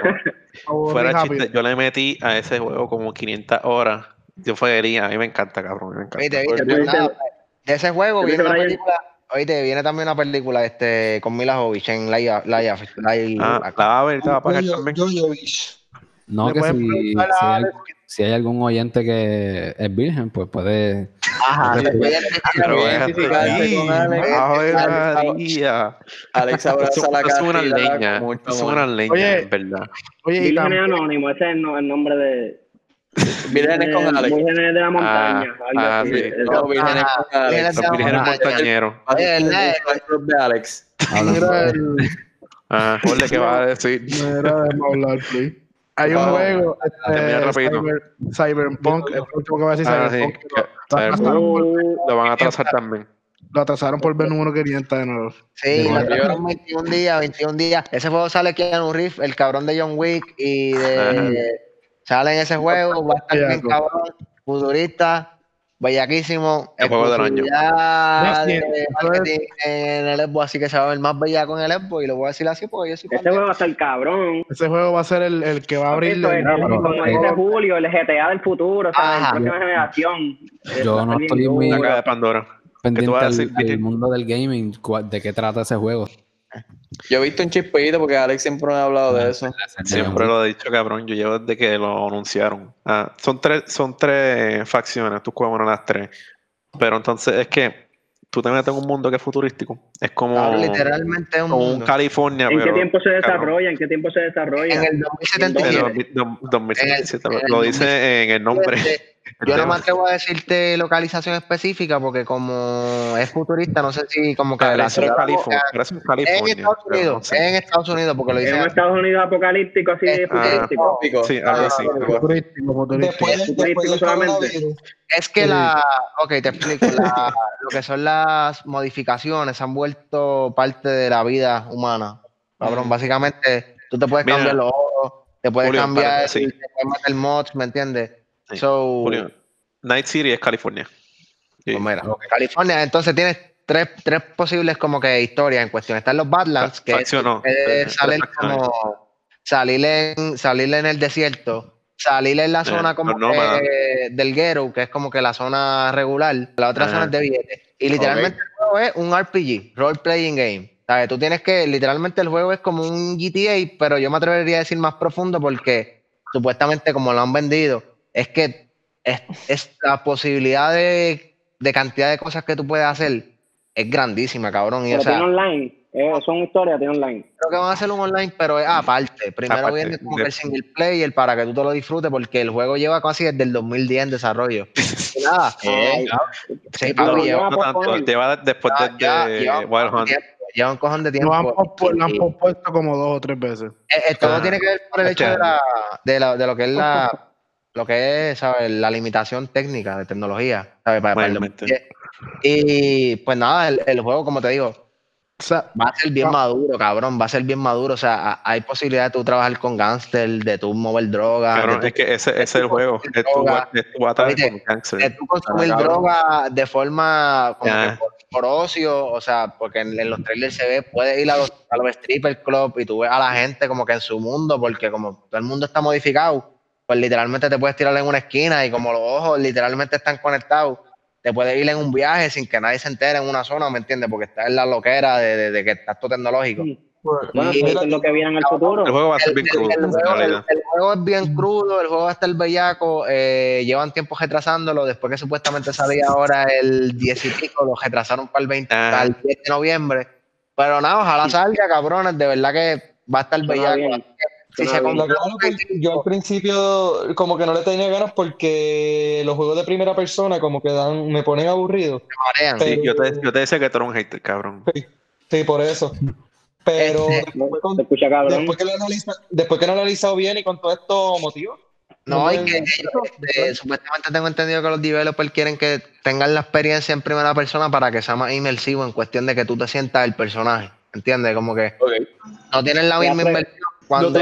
C: Fuera chiste, yo le metí a ese juego como 500 horas. Yo fue a mí me encanta, cabrón, a mí me encanta.
F: Viste, viste, pues de ese juego viene una
E: que
F: oíste, viene también una película este, con Mila Jovovich en Live, live, live
C: Ah, la va a ver, te va a pagar también.
A: No, que si, si hay, si hay algún oyente que es virgen, pues puede.
F: Ajá,
B: Alex. Abraza la
C: eso es una leña, es una leña,
D: Oye,
C: en verdad.
D: Oye, también,
E: Anónimo, ese es el nombre de.
B: Vírgenes con Alex.
E: Vírgenes de la montaña.
C: Ah,
E: algo
C: ah, sí.
E: El-
B: No, Vírgenes con Alex.
F: Vírgenes
C: Los vírgenes
F: Ajá,
C: montañeros.
F: Oye, el net,
B: El club de Alex.
A: hablando
D: mira
A: de-
D: el,
C: Ah, ponle que va a decir.
D: mira, déjame hablar, please. Hay un
B: Ah,
D: juego, este. Cyber- Cyberpunk, el próximo que va a decir
C: Ah, sí.
D: Cyberpunk,
C: que-
D: lo, lo
C: Cyberpunk.
D: atrasaron por,
C: Lo van a atrasar también.
D: lo atrasaron por ver número 500 de nuevo.
F: Sí,
B: De
F: lo
B: Mario.
F: trajeron 21 días, 21 días. Ese juego sale Keanu Reeves, el cabrón de John Wick, y de, sale en ese juego, va a estar bien cabrón, futurista, bellaquísimo.
C: El juego del año.
F: de marketing en el Xbox, así que se va a ver más bellaco en el Xbox, y lo voy a decir así porque yo soy
E: Este juego va a estar cabrón.
D: Ese juego va a ser el, el que va a abrir el-
E: como dice Julio, el GTA del futuro, o sea,
F: Ajá.
E: la próxima generación.
A: Yo no estoy muy-
C: La
E: duro.
C: caja de Pandora.
A: pendiente al,
C: Viti?
A: mundo del gaming, de qué trata ese juego.
B: Yo he visto un chispito porque Alex siempre me ha hablado de eso.
C: Siempre lo he dicho, cabrón. Yo llevo desde que lo anunciaron. Ah, son tres, son tres facciones. Tú juegas una de las tres. Pero entonces es que tú te metes en un mundo que es futurístico. Es como,
F: literalmente un
C: como un
F: mundo.
C: California.
E: ¿En qué tiempo se desarrolla? ¿En qué tiempo se desarrolla?
F: En el
C: en
F: 2077.
C: el dos- 2077.
F: En el-
C: Lo
F: en el
C: dice en el nombre.
F: Yo no me atrevo a decirte localización específica porque como es futurista, no sé si como que la
C: Parece
F: ciudad-
C: California.
F: En. Estados Unidos,
C: sé.
F: en Estados Unidos, porque lo
E: ¿Es
F: dice
E: un Estados Unidos apocalíptico así
F: Eh,
E: futurístico?
B: Pico.
C: Sí, algo así.
D: futurístico, futurístico.
G: Después,
E: Futurístico solamente.
F: Es que la, ok, te explico, la- lo que son las modificaciones se han vuelto parte de la vida humana, cabrón. Básicamente, tú te puedes
C: Mira.
F: cambiar los ojos, te puedes
C: Julio,
F: cambiar,
C: párate, sí.
F: te puedes meter mods, ¿me entiendes?
C: Sí.
F: So,
C: Julio, Night City es California. Sí.
F: pues mira, California, entonces tienes tres, tres posibles como que historias en cuestión. Están los Badlands, que es,
C: no,
F: es
C: tres-
F: salir como salir en, salir en el desierto, salir en la zona como que del Ghetto, que es como que la zona regular, la otra zona es de billetes. Y literalmente el juego es un RPG, role playing game. ¿Sabes? Tú tienes que, literalmente el juego es como un GTA, pero yo me atrevería a decir más profundo porque supuestamente como lo han vendido, es que es, es la posibilidad de, de cantidad de cosas que tú puedes hacer es grandísima, cabrón. Y,
E: Pero
F: o sea,
E: tiene online. Eh, son historias, tiene online.
F: creo que van a hacer un online, pero es aparte. Primero
C: Aparte,
F: viene como
C: de-
F: que el single player para que tú te lo disfrutes, porque el juego lleva casi desde el 2010 en desarrollo. (laughs) Nada,
B: Eh,
F: sí,
E: Lo lleva
F: lleva,
C: No tanto,
E: posponer.
C: lleva después de,
F: ya-
C: de
F: lleva un
C: Wild
F: cojón de
C: Hunt.
F: tiempo, lleva un cojón de
D: Lo han,
F: tiempo.
D: lo han pospuesto como dos o tres veces.
F: Eh, todo
C: Ah,
F: tiene que ver por el hecho de, la, de, la- de lo que es la (laughs) lo que es ¿sabes? la limitación técnica de tecnología ¿sabes? Para, para el
C: Mayormente.
F: 2010. y pues nada el, el juego como te digo
D: O sea,
F: va a ser bien
D: Ah.
F: maduro cabrón va a ser bien maduro o sea a- hay posibilidad de tú trabajar con gangster de tú mover droga de
C: es que ese, ese es el juego. Es tu, es tu con cáncer.
F: de tú consumir
B: cabrón.
F: droga de forma como
C: Ya.
F: que por, por ocio, o sea, porque en, en los trailers se ve, puedes ir a los, a los stripper club y tú ves a la gente como que en su mundo, porque como todo el mundo está modificado, pues literalmente te puedes tirar en una esquina y como los ojos literalmente están conectados, te puedes ir en un viaje sin que nadie se entere en una zona, ¿me entiendes? Porque está en la loquera de, de- de que está todo tecnológico.
E: Bueno,
F: Y-
E: eso es lo que viene en el futuro.
C: El juego va a ser bien crudo,
F: el juego, el- es bien crudo, el juego va a estar bellaco, eh, llevan tiempo retrasándolo, después que supuestamente salía ahora el 10 y pico, lo retrasaron para el 20,
C: Ah.
F: para el 10 de noviembre. Pero nada, ojalá salga, cabrones, de verdad que va a estar bellaco. Si se
G: claro que yo al principio como que no le tenía ganas porque los juegos de primera persona como que dan, me ponen aburrido.
F: marean.
C: Sí, yo, te, yo te decía que tú eres un hater, cabrón.
G: Sí, por eso. Pero
F: Este,
G: después, con-
E: Se escucha cabrón.
G: después que lo analiza, después que lo he analizado bien y con todo esto motivo.
F: No, hay
G: me-
F: que este, supuestamente tengo entendido que los developers quieren que tengan la experiencia en primera persona para que sea más inmersivo en cuestión de que tú te sientas el personaje. ¿Entiendes? Como que no tienen la misma
E: pues,
F: inversión. Cuando.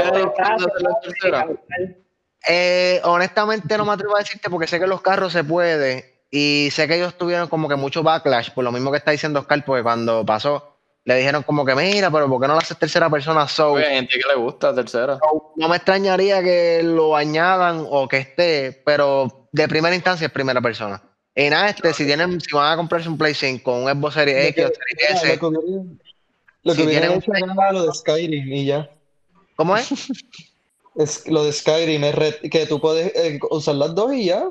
F: Eh, honestamente no me atrevo a decirte porque sé que los carros se puede y sé que ellos tuvieron como que mucho backlash por lo mismo que está diciendo Oscar porque cuando pasó le dijeron como que mira pero ¿por qué no lo haces tercera persona? So,
B: hay gente que le gusta tercera.
F: no me extrañaría que lo añadan o que esté pero de primera instancia es primera persona y nada este si tienen si van a comprarse un Play 5 un Xbox Series X o Series S
G: Lo que
F: Si tienen un-
G: lo de Skyrim y ya.
F: ¿Cómo es? (laughs)
G: Es, lo de Skyrim es red- que tú puedes eh, usar las dos y ya.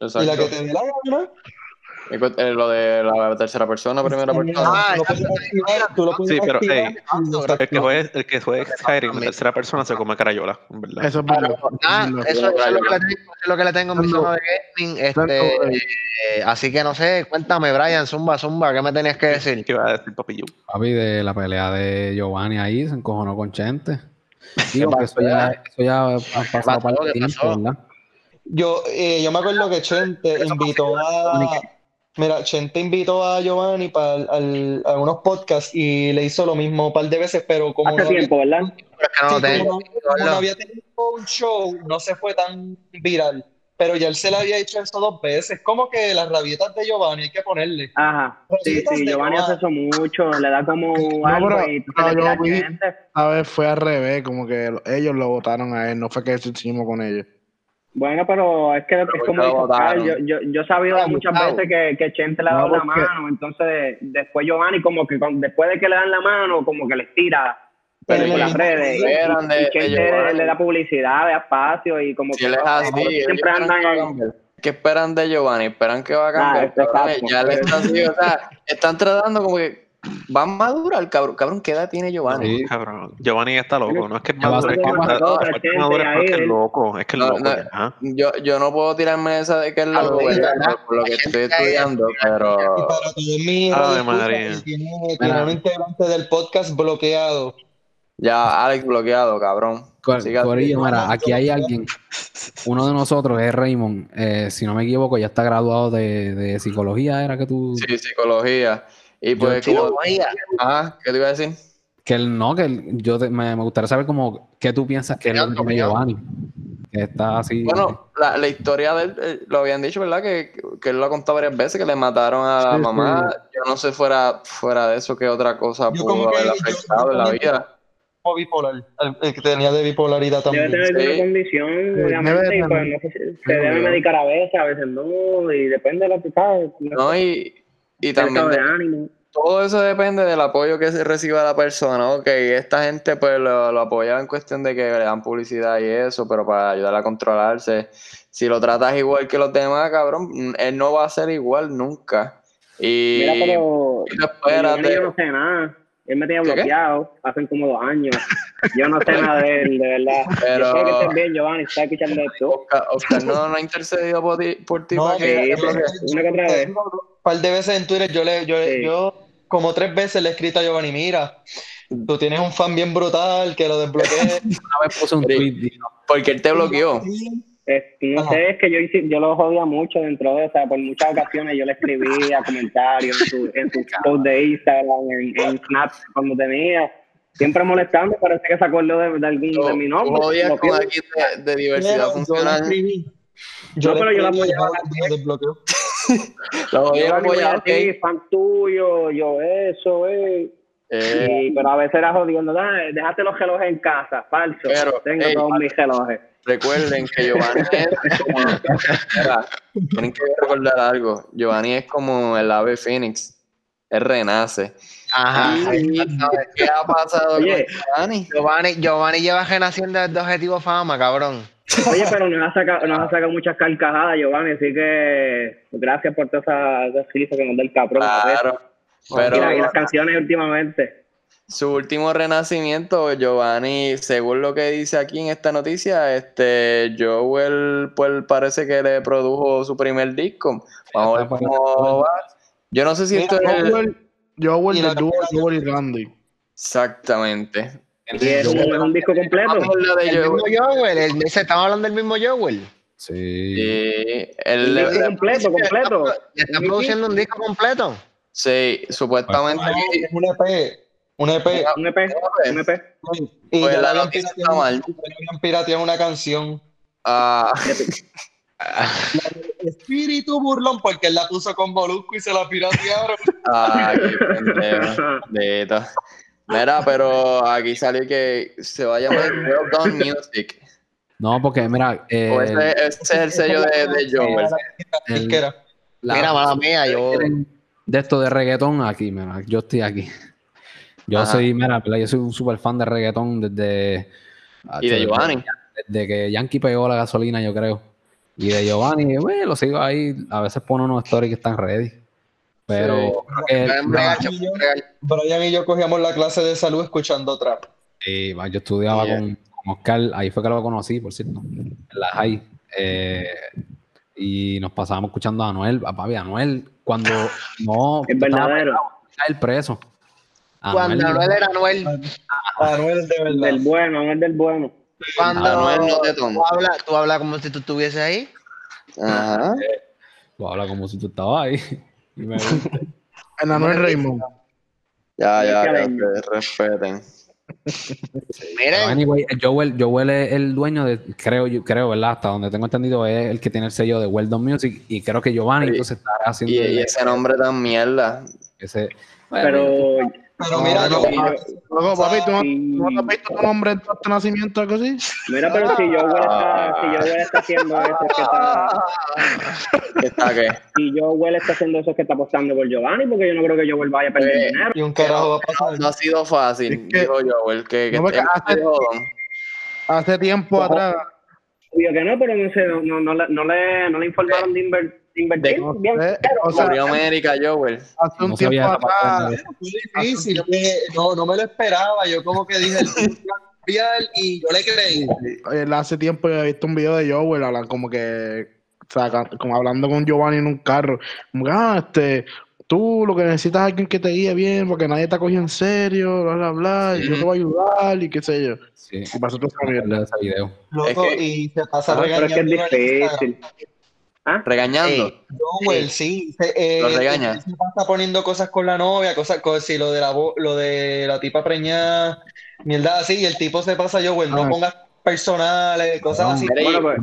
B: Exacto.
G: Y la que te dé la gana.
B: Cu- eh, Lo de la tercera persona, primera persona.
F: Ah,
G: Tú lo puedes activar, tú lo puedes
C: Sí, pero,
G: activar
C: ey,
G: y está
C: El que juegue, el que juegue Skyrim en tercera persona se come carayola, verdad.
D: eso es verdad.
F: Ah,
D: Eso es
F: lo que le tengo, es lo que le tengo en mi zona de gaming. Este,
D: eh,
F: así que no sé, cuéntame, Brian, Zumba, Zumba, ¿qué me tenías que decir?
C: ¿Qué iba a decir, papi?
A: Papi, de la pelea de Giovanni ahí, se encojonó con Chente. Digo que eso ya, eso ya ha pasado para el
F: ¿Qué
A: tiempo? ¿verdad?
G: Yo, eh, yo me acuerdo que Chente invitó a. Mira, Chente invitó a Giovanni para al- a unos podcasts y le hizo lo mismo un par de veces, pero como
E: Hace
G: no había-
E: tiempo, ¿verdad?
F: Pero es que no lo
G: Sí,
F: tengo.
G: como, no, como no había tenido un show, no se fue tan viral. Pero ya él se le había hecho eso dos veces. Como que las rabietas de Giovanni hay que ponerle.
E: Ajá. Sí, sí, Giovanni hace eso mucho, le da como algo
D: pero-
E: y tú
D: yo
E: tiras
D: vi-
E: gente.
D: A ver, fue al revés, como que ellos lo votaron a él, no fue que se hicimos con ellos.
E: Bueno, pero es que es
B: ¿por
E: como
B: votaron?
E: yo, yo, yo he sabido
F: Ah,
E: muchas veces que, que Chente le ha
D: No,
E: dado la
D: porque-
E: mano, entonces después Giovanni como que con- después de que le dan la mano, como que les tira
G: Pero le-
E: las redes y,
B: esperan de-
E: y
B: de
E: Chente
B: Giovanni.
E: le da publicidad, de espacio y como
B: Si él es así, ellos
E: siempre andan
B: que. ¿Qué esperan de Giovanni? Esperan que va a cambiar.
E: Ah,
B: cabrones. Ya le está así, o sea, están tratando como que va a madurar, cabrón. Cabrón, ¿qué edad tiene Giovanni?
A: Sí.
C: Cabrón, Giovanni está loco, no es que es maduro, es que está
E: nosotros,
C: es que maduro, es
E: ahí,
C: porque es
E: él-
C: loco, es que es
B: No,
C: loco
B: no. Yo, yo no puedo tirarme esa de que es loco. ¿verdad? por lo que estoy
F: que-
B: estudiando, pero
G: Y para todos mis
C: Ave
G: radioescuchas,
C: María.
G: tiene, tiene un integrante del podcast bloqueado.
B: Ya Alex bloqueado, cabrón.
A: Cor-. Corillo, mira, aquí hay alguien, uno de nosotros es Raymond, eh, si no me equivoco, ya está graduado de, de psicología, era que tú...
B: Sí, psicología. Y pues,
F: Sí,
B: como, ah, ¿qué te iba a decir?
A: Que él no, que yo te- me, me gustaría saber como qué tú piensas que es lo que Giovanni. Que está así.
B: Bueno, la, la historia de él, eh, lo habían dicho, ¿verdad? Que, que él lo ha contado varias veces, que le mataron a la
D: Sí,
B: mamá. Yo no sé fuera, fuera de eso qué otra cosa
G: Yo
B: pudo haber
G: yo-
B: afectado
G: yo
B: en la vida.
G: Como bipolar, el, el que tenía de bipolaridad
E: Debe
G: también.
E: tener alguna
B: Sí.
E: condición,
D: debe
E: obviamente, y pues
D: tener.
E: no sé si se debe medicar a veces, a veces no, y depende de lo que sabes.
B: ¿no? Y, y también
E: de
B: de-
E: ánimo.
B: todo eso depende del apoyo que se reciba la persona. Ok, esta gente pues lo, lo apoya en cuestión de que le dan publicidad y eso, pero para ayudar a controlarse. Si lo tratas igual que los demás, cabrón, él no va a ser igual nunca. Y
E: Mira, pero
B: y espérate.
E: Yo no sé nada. Él me tenía bloqueado hace como dos años. Yo no sé nada de él, de verdad.
B: Pero-
E: Yo espero que estés bien, Giovanni, está escuchando esto.
B: Oscar, Oscar no, no ha intercedido por ti, por ti
G: No,
B: para que-
E: sí,
G: yo-
E: una que otra vez.
G: Un par de veces en Twitter yo le, yo,
E: Sí.
G: yo como tres veces le he escrito a Giovanni, mira, tú tienes un fan bien brutal, que lo desbloquees. (laughs)
A: Una vez puse un tweet
B: porque él te bloqueó.
E: Es- no
G: Ajá.
E: sé, es que yo, hice- yo lo jodía mucho dentro de esa, por muchas ocasiones yo le escribía (laughs) comentarios en su, en su post de Instagram, en, en Snap, cuando tenía, siempre molestando, parece que se acordó de, de algún de mi nombre.
B: con aquí de, de diversidad
G: yo
B: funcional.
E: No, pero yo la apoyaba
G: Giovanni me desbloqueó. (laughs)
B: Lo jodías
E: Giovanni, voy
B: apoyado,
E: a ti, fan tuyo, yo eso, eh.
B: Eh,
E: Y- pero a veces era jodiendo, "Dale, déjate los relojes en casa, falso.
B: Pero,
E: Tengo
B: ey,
E: todos mis relojes.
B: Recuerden que Giovanni es como, Mira, tienen que recordar algo. Giovanni es como el ave Phoenix. Él renace.
F: Ajá.
B: ¿Y ¿Qué ha pasado
E: Oye.
B: con Giovanni?
F: Giovanni, Giovanni lleva renaciendo desde Objetivo Fama, cabrón.
E: Oye, pero nos ha sacado, nos ha sacado muchas carcajadas, Giovanni, así que gracias por todas esas esas risas que nos da el cabrón.
B: Claro.
E: Pero, y, la- y
B: Pero
E: las canciones últimamente.
B: Su último renacimiento, Giovanni, según lo que dice aquí en esta noticia, este Joel pues parece que le produjo su primer disco. Vamos a ver cómo va. Yo no sé si esto es el-
D: Joel, Joel
G: Y
D: de
G: la-
D: dúo Joel y Randy.
B: exactamente.
E: Y es un, es un disco completo.
B: De
F: El mismo
B: Joel.
F: Joel, el- se estaba hablando del mismo Joel.
A: Sí.
B: Sí, le-
E: disco
B: le-
E: completo, completo.
F: Está produciendo un disco completo.
B: sí, supuestamente
G: es un EP. Un EP.
E: Un EP, un EP.
G: Y
B: Pues
G: ya
B: la noticia está
G: pirateado-
B: mal.
G: pirateado una canción.
B: ah,
G: Espíritu burlón, porque él la puso con Molusco y se la piratearon.
B: ah, qué (laughs) pendejo. Mira, pero aquí sale que se va a llamar Well Done Music.
A: No, porque mira, eh,
B: O ese, ese es el sello de, de Joel.
A: el- la-
F: Mira, mala mía, yo.
A: de esto de reggaetón aquí, mira, yo estoy aquí. Yo
B: Ajá.
A: soy, mira, yo soy un super fan de reggaetón desde...
B: Y de Giovanni.
A: Desde que Yankee pegó la gasolina, yo creo. Y de Giovanni, bueno, lo sigo ahí. A veces pone unos stories que están ready. Pero que-
F: Brian Bregal.
G: Brian y yo cogíamos la clase de salud escuchando trap.
A: Sí, yo estudiaba
B: Yeah.
A: con, con Oscar, ahí fue que lo conocí, por cierto, en la high. Eh, y nos pasábamos escuchando a Anuel, a papi, Anuel, cuando (laughs) no
E: Es verdadero.
A: estaba el preso.
F: Cuando Anuel era Anuel.
G: Anuel de verdad.
E: Del bueno, no es del bueno.
F: Cuando
B: Anuel no te toma.
F: tú hablas como si tú estuvieses ahí.
B: Ajá.
A: Tú hablas como si tú estabas ahí. (laughs) (laughs)
D: En Anuel Raymond.
B: Ya, ya, ya, que respeten.
F: Miren,
A: Anyway, Joel, Joel es el dueño de, creo, yo creo, ¿verdad? Hasta donde tengo entendido, es el que tiene el sello de Well Done Music. Y creo que Giovanni
B: Sí.
A: entonces estará haciendo
B: y ese nombre tan mierda.
A: ese. bueno,
E: Pero
G: Pero mira,
D: No,
G: yo,
D: Luego, papi, ¿tú no, has visto tu nombre en tu nacimiento o algo así?
E: Mira, pero si está, si Joel está haciendo eso que está,
B: ¿Qué está qué?
E: si Joel está haciendo eso que está apostando por Giovanni, porque yo no creo que Joel vaya a perder
B: Eh,
E: dinero.
G: y un carajo va a pasar.
B: No ha sido fácil,
D: Es que-
B: digo yo, el que, que
D: No, hace-. Hace tiempo
E: Ojo.
D: atrás,
E: Obvio que no, pero no sé, no, no, no, le, no, le, no le informaron de, inver- de invertir.
B: De-
D: no
E: bien,
D: o sea,
B: América, Joel.
D: hace un
A: no
D: tiempo atrás,
G: Fue difícil, no, no me lo esperaba. Yo como que dije, y yo le creí.
D: él hace tiempo he visto un video de Joel hablan como que o sea, como hablando con Giovanni en un carro como que, ah, este tú lo que necesitas es alguien que te guíe bien porque nadie te cogido en serio bla bla bla y yo te voy a ayudar y qué sé yo
A: Sí,
D: y pasó
A: de ese video.
G: Loco,
B: Es que-
G: y se pasa
E: Ah, pero es que es
G: regañando
E: difícil.
B: Regañando.
F: Ey,
G: Joel, sí. se- eh,
B: Lo regaña.
G: Se pasa poniendo cosas con la novia, cosas, cosas sí, lo de la lo de la tipa preñada, mierda así, y el tipo se pasa, Joel, no
D: Ah.
G: pongas personales, cosas así.
B: Mira, y-
E: Bueno, pues,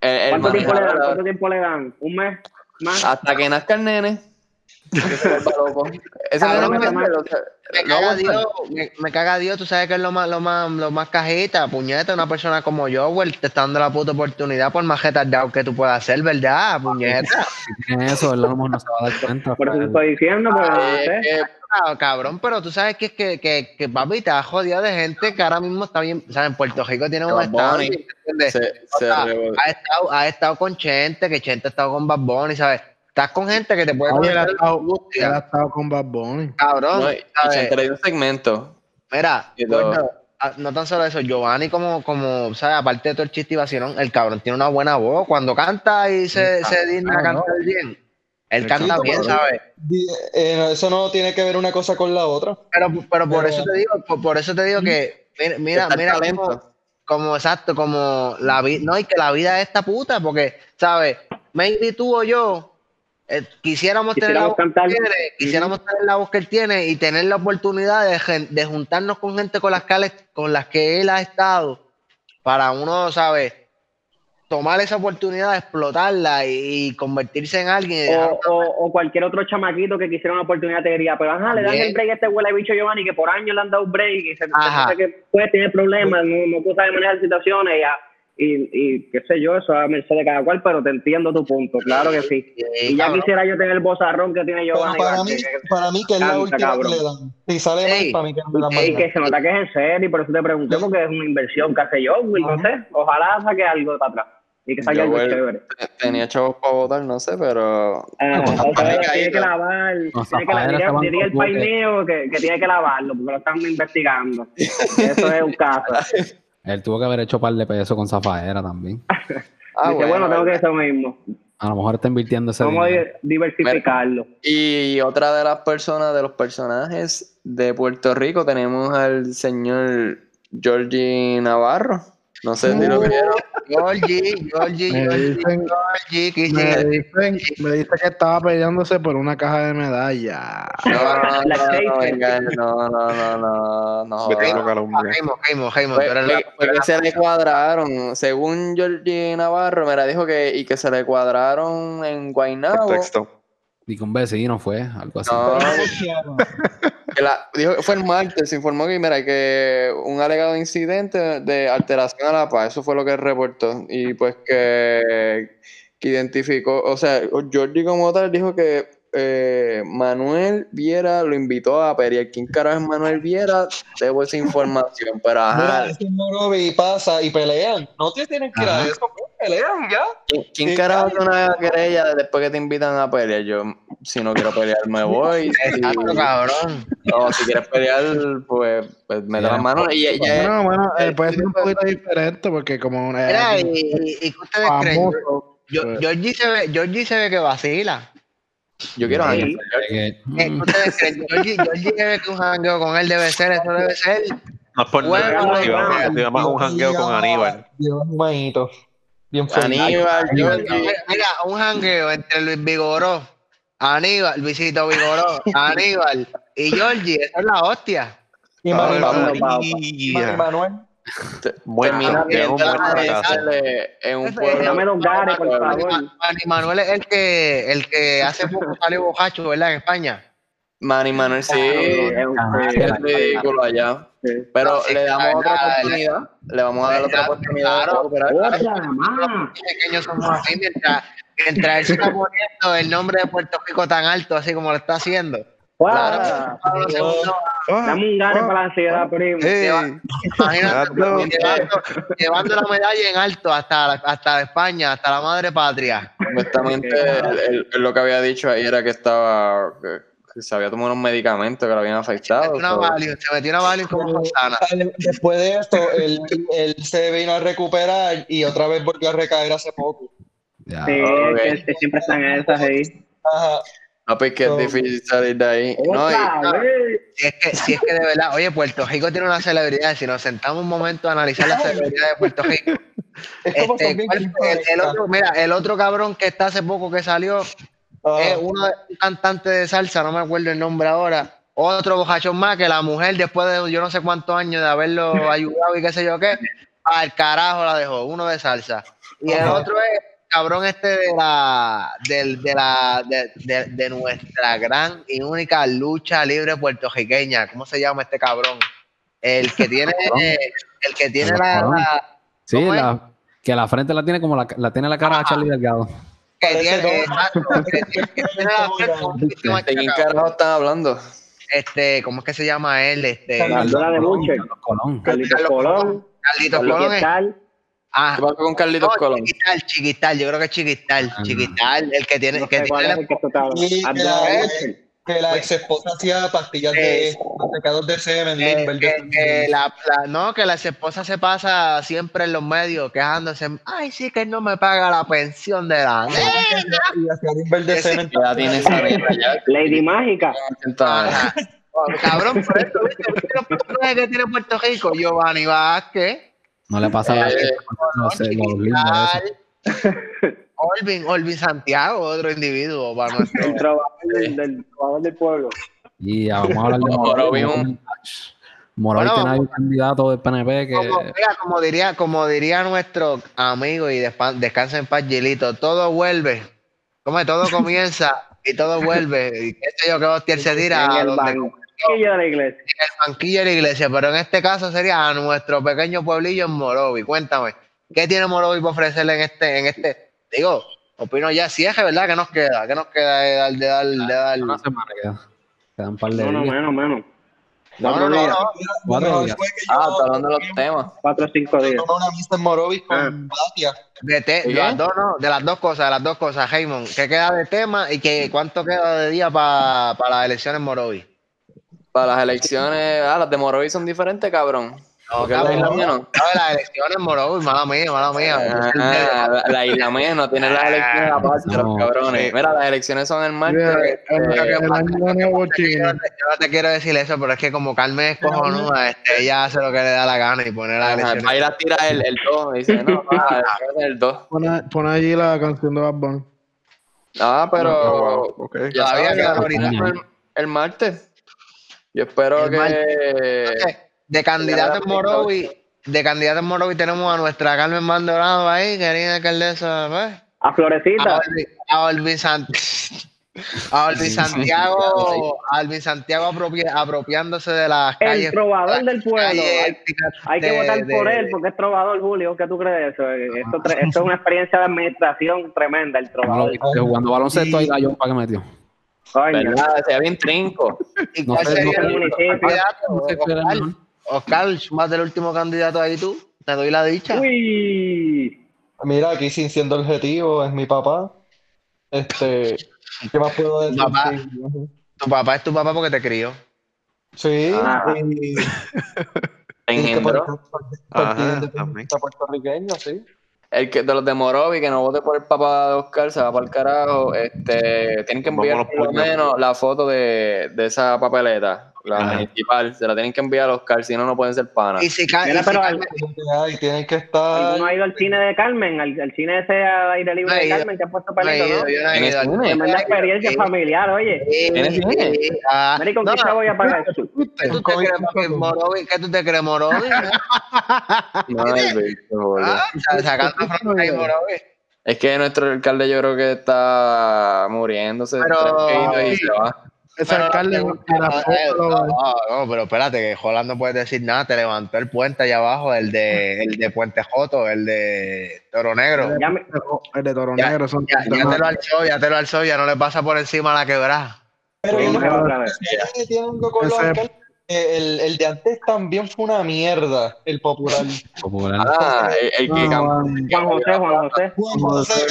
B: el- el
E: ¿cuánto tiempo le dan? ¿Cuánto tiempo le dan? ¿Un mes? ¿Más?
B: Hasta que nazca el nene.
F: Me-
B: o
F: caga. Dios, me, me caga Dios, tú sabes que es lo más, lo más, lo más cajita, puñeta, una persona como yo, güey, te está dando la puta oportunidad por más retardado que tú puedas hacer, ¿verdad, puñeta?
A: Eso, él a lo mejor no se va a dar cuenta.
E: Por eso estoy diciendo, pero no sé.
B: que-
F: cabrón, pero tú sabes que es que, que, que papi te has jodido de gente que ahora mismo está bien, ¿sabes? En Puerto Rico tiene un estado. ¿entiendes?
B: se,
F: O
B: se
F: sea, ha estado, ha estado con Chente, que Chente ha estado con Bad Bunny, ¿sabes? Estás con gente que te puede
D: Oye, él ha
F: coger
D: estado,
F: la angustia,
D: él ha estado con Bad Bunny.
F: cabrón.
B: No, y- un segmento.
F: Mira, ah, no tan solo eso, Giovanni como, como, ¿sabes? Aparte de todo el chiste y vacilón, el cabrón tiene una buena voz. Cuando canta y se, se digna a
D: ah, no.
F: cantar bien, él
D: El
F: canta bien. ¿sabes?
G: Eh, eso no tiene que ver una cosa con la otra.
F: Pero, pero por
G: Pero-
F: eso te digo, por, por eso te digo que, mira, mira, mira como exacto, como la vida, no, y que la vida es esta puta, porque, ¿sabes? Maybe tú o yo eh, quisiéramos tener la voz que él
E: cantar.
F: tiene, quisiéramos tener la voz que él tiene y tener la oportunidad de, juntarnos con gente con las, que, con las que él ha estado para uno, ¿sabes? Tomar esa oportunidad, explotarla y, y convertirse en alguien.
E: O, o, o cualquier otro chamaquito que quisiera una oportunidad te diría, pero ajá, le dan el break a este huele bicho Giovanni que por años le han dado un break y se se- que puede tener problemas, no, no puede saber manejar situaciones y, a- y, y qué sé yo, eso a merced de cada cual, pero te entiendo tu punto, claro que sí. Y ya
F: cabrón.
E: quisiera yo tener el bozarrón que tiene
G: Pero
E: Giovanni.
G: para mí,
E: que-
G: para mí que es la última
E: cabrón.
G: que le dan. Si sale mal,
F: Ey.
G: para mí que no le dan
E: y
G: más
E: que se nota que es en serio y por eso te pregunté, porque es una inversión que hace yo, no sé, ojalá saque algo para atrás y que saque
B: Yo,
E: algo chévere.
B: Tenía chavos para votar, no sé, pero.
E: Ah, (laughs) o sea, tiene que lavar, tiene que lavar, diría, el paineo que, que tiene que lavarlo porque lo están investigando. (laughs) Eso es un caso. (laughs)
A: Él tuvo que haber hecho par de pesos con Zafaera también. (laughs)
B: Ah,
E: Dice, bueno, tengo que mismo.
A: A lo mejor está invirtiendo ese
E: Vamos
A: dinero.
E: di- diversificarlo.
B: Y otra de las personas, de los personajes de Puerto Rico, tenemos al señor Georgie Navarro. No sé si lo vieron.
F: Georgie, Georgie,
D: Me
F: Georgie,
D: dicen-
F: Georgie, que
D: Me
F: llega-
D: dicen, me que estaba peleándose por una caja de medallas.
B: No, no, no, no, no, no, no, no.
F: Jaimo, Jaimo, Jaimo,
B: Fue,
F: tú eres
B: fue-
F: la-
B: fue que se le cuadraron, según Georgie Navarro, me la dijo que, y que se le cuadraron en Guaynabo.
C: Contexto.
A: Y que un vecino fue, algo así.
B: No, (laughs) que la- dijo fue el martes, se informó que, mira, que un alegado incidente de alteración a la paz, eso fue lo que reportó. Y pues que, que identificó, o sea, Georgie como tal dijo que eh, Manuel Viera lo invitó a pelear. ¿Quién carajo es Manuel Viera? Debo esa información, pero ajá.
G: Mira, ese Morovi pasa y pelean. No te tienen que ir a eso, pues, pelean ya.
B: ¿Quién, carajo hace una querella después que te invitan a pelear? Yo, si no quiero pelear, me voy. (laughs) Si,
F: Exacto, cabrón.
B: no, si quieres pelear, pues, pues mete
A: Yeah.
B: las manos. Y
D: Bueno, bueno, eh, puede ser un poquito diferente porque como eh,
F: Mira, y, y, y ustedes creen, Yo-
D: pues,
F: Georgie se ve, Georgie se ve que vacila.
B: Yo quiero
E: Sí.
F: Eh, que un jangueo con él debe ser, eso debe ser.
C: No es por
F: Bueno,
C: nada. Si vamos, si vamos a un jangueo con Aníbal.
G: Un manito. Bien.
B: Aníbal.
F: Mira, mira, un jangueo entre Luis Vigoró, Aníbal, Luisito Vigoró, Aníbal y Georgie, esa es la hostia.
G: Y Manuel.
C: Buen
B: hacerle en un pueblo.
E: Dame dos gares, por
B: Bueno,
E: favor.
F: Manny Manuel es el que, el que hace (laughs) poco salió bojacho, ¿verdad? En España.
B: Manny Manuel, sí,
E: Es un-
B: es ridículo allá. Pero le damos otra oportunidad. Le vamos a dar otra oportunidad.
F: claro. Pequeños somos así mientras, mientras él se está poniendo el nombre de Puerto Rico tan alto, así como lo está haciendo. Claro.
E: Dame un gane para la ansiedad, primo.
F: lleva- imagínate, llevando, llevando la medalla en alto hasta, hasta España, hasta la madre patria.
B: Él lo que había dicho ahí era que estaba que, que se había tomado unos medicamentos que lo habían
F: Se
B: afectado.
F: metió una Valium, se metió una Valium como
G: Después de esto, él, él se vino a recuperar y otra vez volvió a recaer hace poco.
A: ya.
E: Sí,
B: Ok.
E: que, que siempre están esas ahí.
G: Ajá.
B: No, pues que es difícil salir de ahí. No, y-.
F: Si es, que, si es que de verdad, oye, Puerto Rico tiene una celebridad. Si nos sentamos un momento a analizar la celebridad de Puerto Rico, (laughs)
G: Es como
F: Este,
G: son bien
F: ¿cuál fue? el, otro, mira, el otro cabrón que está hace poco que salió
G: Ah,
F: es uno de, un cantante de salsa, no me acuerdo el nombre ahora. Otro bojachón más que la mujer, después de yo no sé cuántos años de haberlo (laughs) ayudado y qué sé yo qué, al carajo la dejó, uno de salsa. Y el otro es cabrón este de la del- de, la de, de- de nuestra gran y única lucha libre puertorriqueña. ¿Cómo se llama este cabrón? El que (laughs) tiene el que tiene la, la-
A: Sí, la, que la frente la tiene como la, la tiene la cara de Charlie Delgado.
F: que tiene, exacto, que tiene- que (laughs) la frente
B: ¿De quién carajo están hablando?
F: este, ¿cómo es que se llama él? Este,
G: Carlos.
E: De
A: Colón.
E: Carlitos Colón,
F: Carlitos Colón. Ah,
B: ¿Qué pasa con Carlitos
F: no,
B: Colón?
F: Chiquital, Chiquital, yo creo que es Chiquital,
A: Ah.
F: Chiquital, el que tiene,
E: no
F: que
E: sé
F: tiene
E: es el que
G: la- que la ex esposa hacía pastillas de pecados de semen,
F: que-
G: Limber, de
F: que- que la, la- no, que la ex esposa se pasa siempre en los medios quejándose, ay, sí que él no me paga la pensión de la.
E: Lady Mágica.
B: 80 años.
F: Ajá. (laughs) Oh, Cabrón, por eso, ¿viste? ¿Viste los personajes que tiene Puerto Rico? Giovanni Vázquez,
A: No le pasa la
B: Eh,
A: no sé,
F: Olvin, Olvin Santiago, otro individuo para nuestro (laughs)
E: El trovador del, del trovador del pueblo.
A: Y ya, vamos a hablar de
B: Morovi,
A: Morovi.
B: un-
A: Morovi
F: Bueno,
A: tiene un candidato del PNP que
F: Como, mira, como diría, como diría nuestro amigo y despa- descansa en paz, Gilito, todo vuelve. Como todo comienza y todo vuelve. Y qué sé yo, que hostia él se (laughs) tira a donde-
E: banquillo de la iglesia.
F: en el banquillo de la iglesia, pero en este caso sería a nuestro pequeño pueblillo en Morovi. Cuéntame, ¿qué tiene Morovi para ofrecerle en este, en este? Digo, opino ya, si es que verdad que nos queda, que nos queda de dar, de dar, de dar.
A: una semana queda. Quedan un par de
E: No, no,
A: días.
E: menos, menos.
F: No, no,
E: Cuatro
F: no.
A: Cuatro días.
B: Ah, está hablando de los temas.
E: Cuatro o cinco días.
G: una misa en Morovis con
E: Ah.
G: Batia.
F: De, te-
B: ¿De qué?
F: las dos, no, de las dos cosas, de las dos cosas, Raymond. ¿Qué queda de tema y que, cuánto queda de día para las elecciones en Morovi?
B: Para las elecciones, ah, las de Morovi son diferentes, cabrón.
F: No,
B: la
F: cabrón, no,
B: no.
F: no, las elecciones en Morovi, mala mía, mala mía.
B: Ah, la, la isla mía no tiene las elecciones aparte,
A: No.
B: los cabrones. Mira, las elecciones son el martes. Este,
F: Yo no, te, no quiero decir eso, pero es que como Carmen es cojonuda, este, ella hace lo que le da la gana y pone las elecciones.
B: va a ir a tirar el, el 2. Dice, no, va, (laughs) el 2.
D: Pone, pone allí la canción de Bad Bunny.
B: Ah, pero
H: Ok.
B: ya
F: Todavía
B: sabes,
F: queda
B: ahorita
A: ahorita.
B: el, el martes. Yo espero
F: El
B: que.
F: De candidato en Morovi, de candidato en Morovi tenemos a nuestra Carmen Maldonado ahí, querida alcaldesa, pues.
E: A Florecita.
F: A Olvi, a Olvi Sant- (laughs) a Olvi Santiago, a Olvi Santiago apropia- apropiándose de las calles.
E: El trovador del pueblo.
F: calles
E: Hay, que
F: de-
E: votar
F: de-
E: por él porque es trovador, Julio. ¿Qué tú crees de eso? Eh, Esto, esto es una experiencia de administración tremenda, el trovador.
A: jugando baloncesto ahí la Yompa que metió.
B: ¿Verdad? Se ve bien trinco.
F: Oscar, más del último candidato ahí tú. Te doy la dicha.
E: Uy.
G: Mira, aquí sin siendo objetivo, es mi papá. Este, ¿qué más puedo decir?
F: Papá. Tu papá es tu papá porque te crió.
G: Sí,
E: Ah. (laughs)
G: y,
B: Engendro.
G: por- por-
C: Ajá, también.
G: puertorriqueño, sí.
B: El que de los de Morovi, que no vote por el papá de Oscar, se va para el carajo. Este, tienen que enviar por lo menos la foto de, de esa papeleta, la
A: Ajá.
B: municipal. Se la tienen que enviar a Oscar, si no, no pueden ser panas.
F: Y si,
E: Mira,
F: y si
E: pero
G: que hay, tienen que estar.
E: ¿Alguno ha ido al cine de Carmen? ¿Al, al cine ese al aire libre
F: No
E: de. Carmen que ha puesto
F: ido,
E: no?
F: no.
E: Tremenda experiencia familiar, oye.
F: Ah,
E: Mira, ¿y con
F: no,
E: qué chavo ya paga eso?
F: ¿Qué tú te crees, Morovi? ¿Qué tú te crees, Morovi?
B: Ay, bicho, boludo.
F: Ah, sacando a y Morovi.
B: Es que nuestro alcalde yo creo que está muriéndose.
F: Pero-
B: y se va.
F: No, pero espérate, que Holland no puede decir nada, te levantó el puente allá abajo, el de, el de Puente Joto, el de Toro Negro.
E: Ya me-
D: El de Toro
F: Ya-
D: Negro son
F: Ya, ya te lo alzó, ya te lo alzó, ya no le pasa por encima la quebrada.
G: Pero yo no tiene. Eh, El, el de antes también fue una mierda, el popular. (laughs)
A: Popular.
B: Ah, el, el que
D: No,
B: cambió.
E: Juan José, Juan José.
G: Juan José,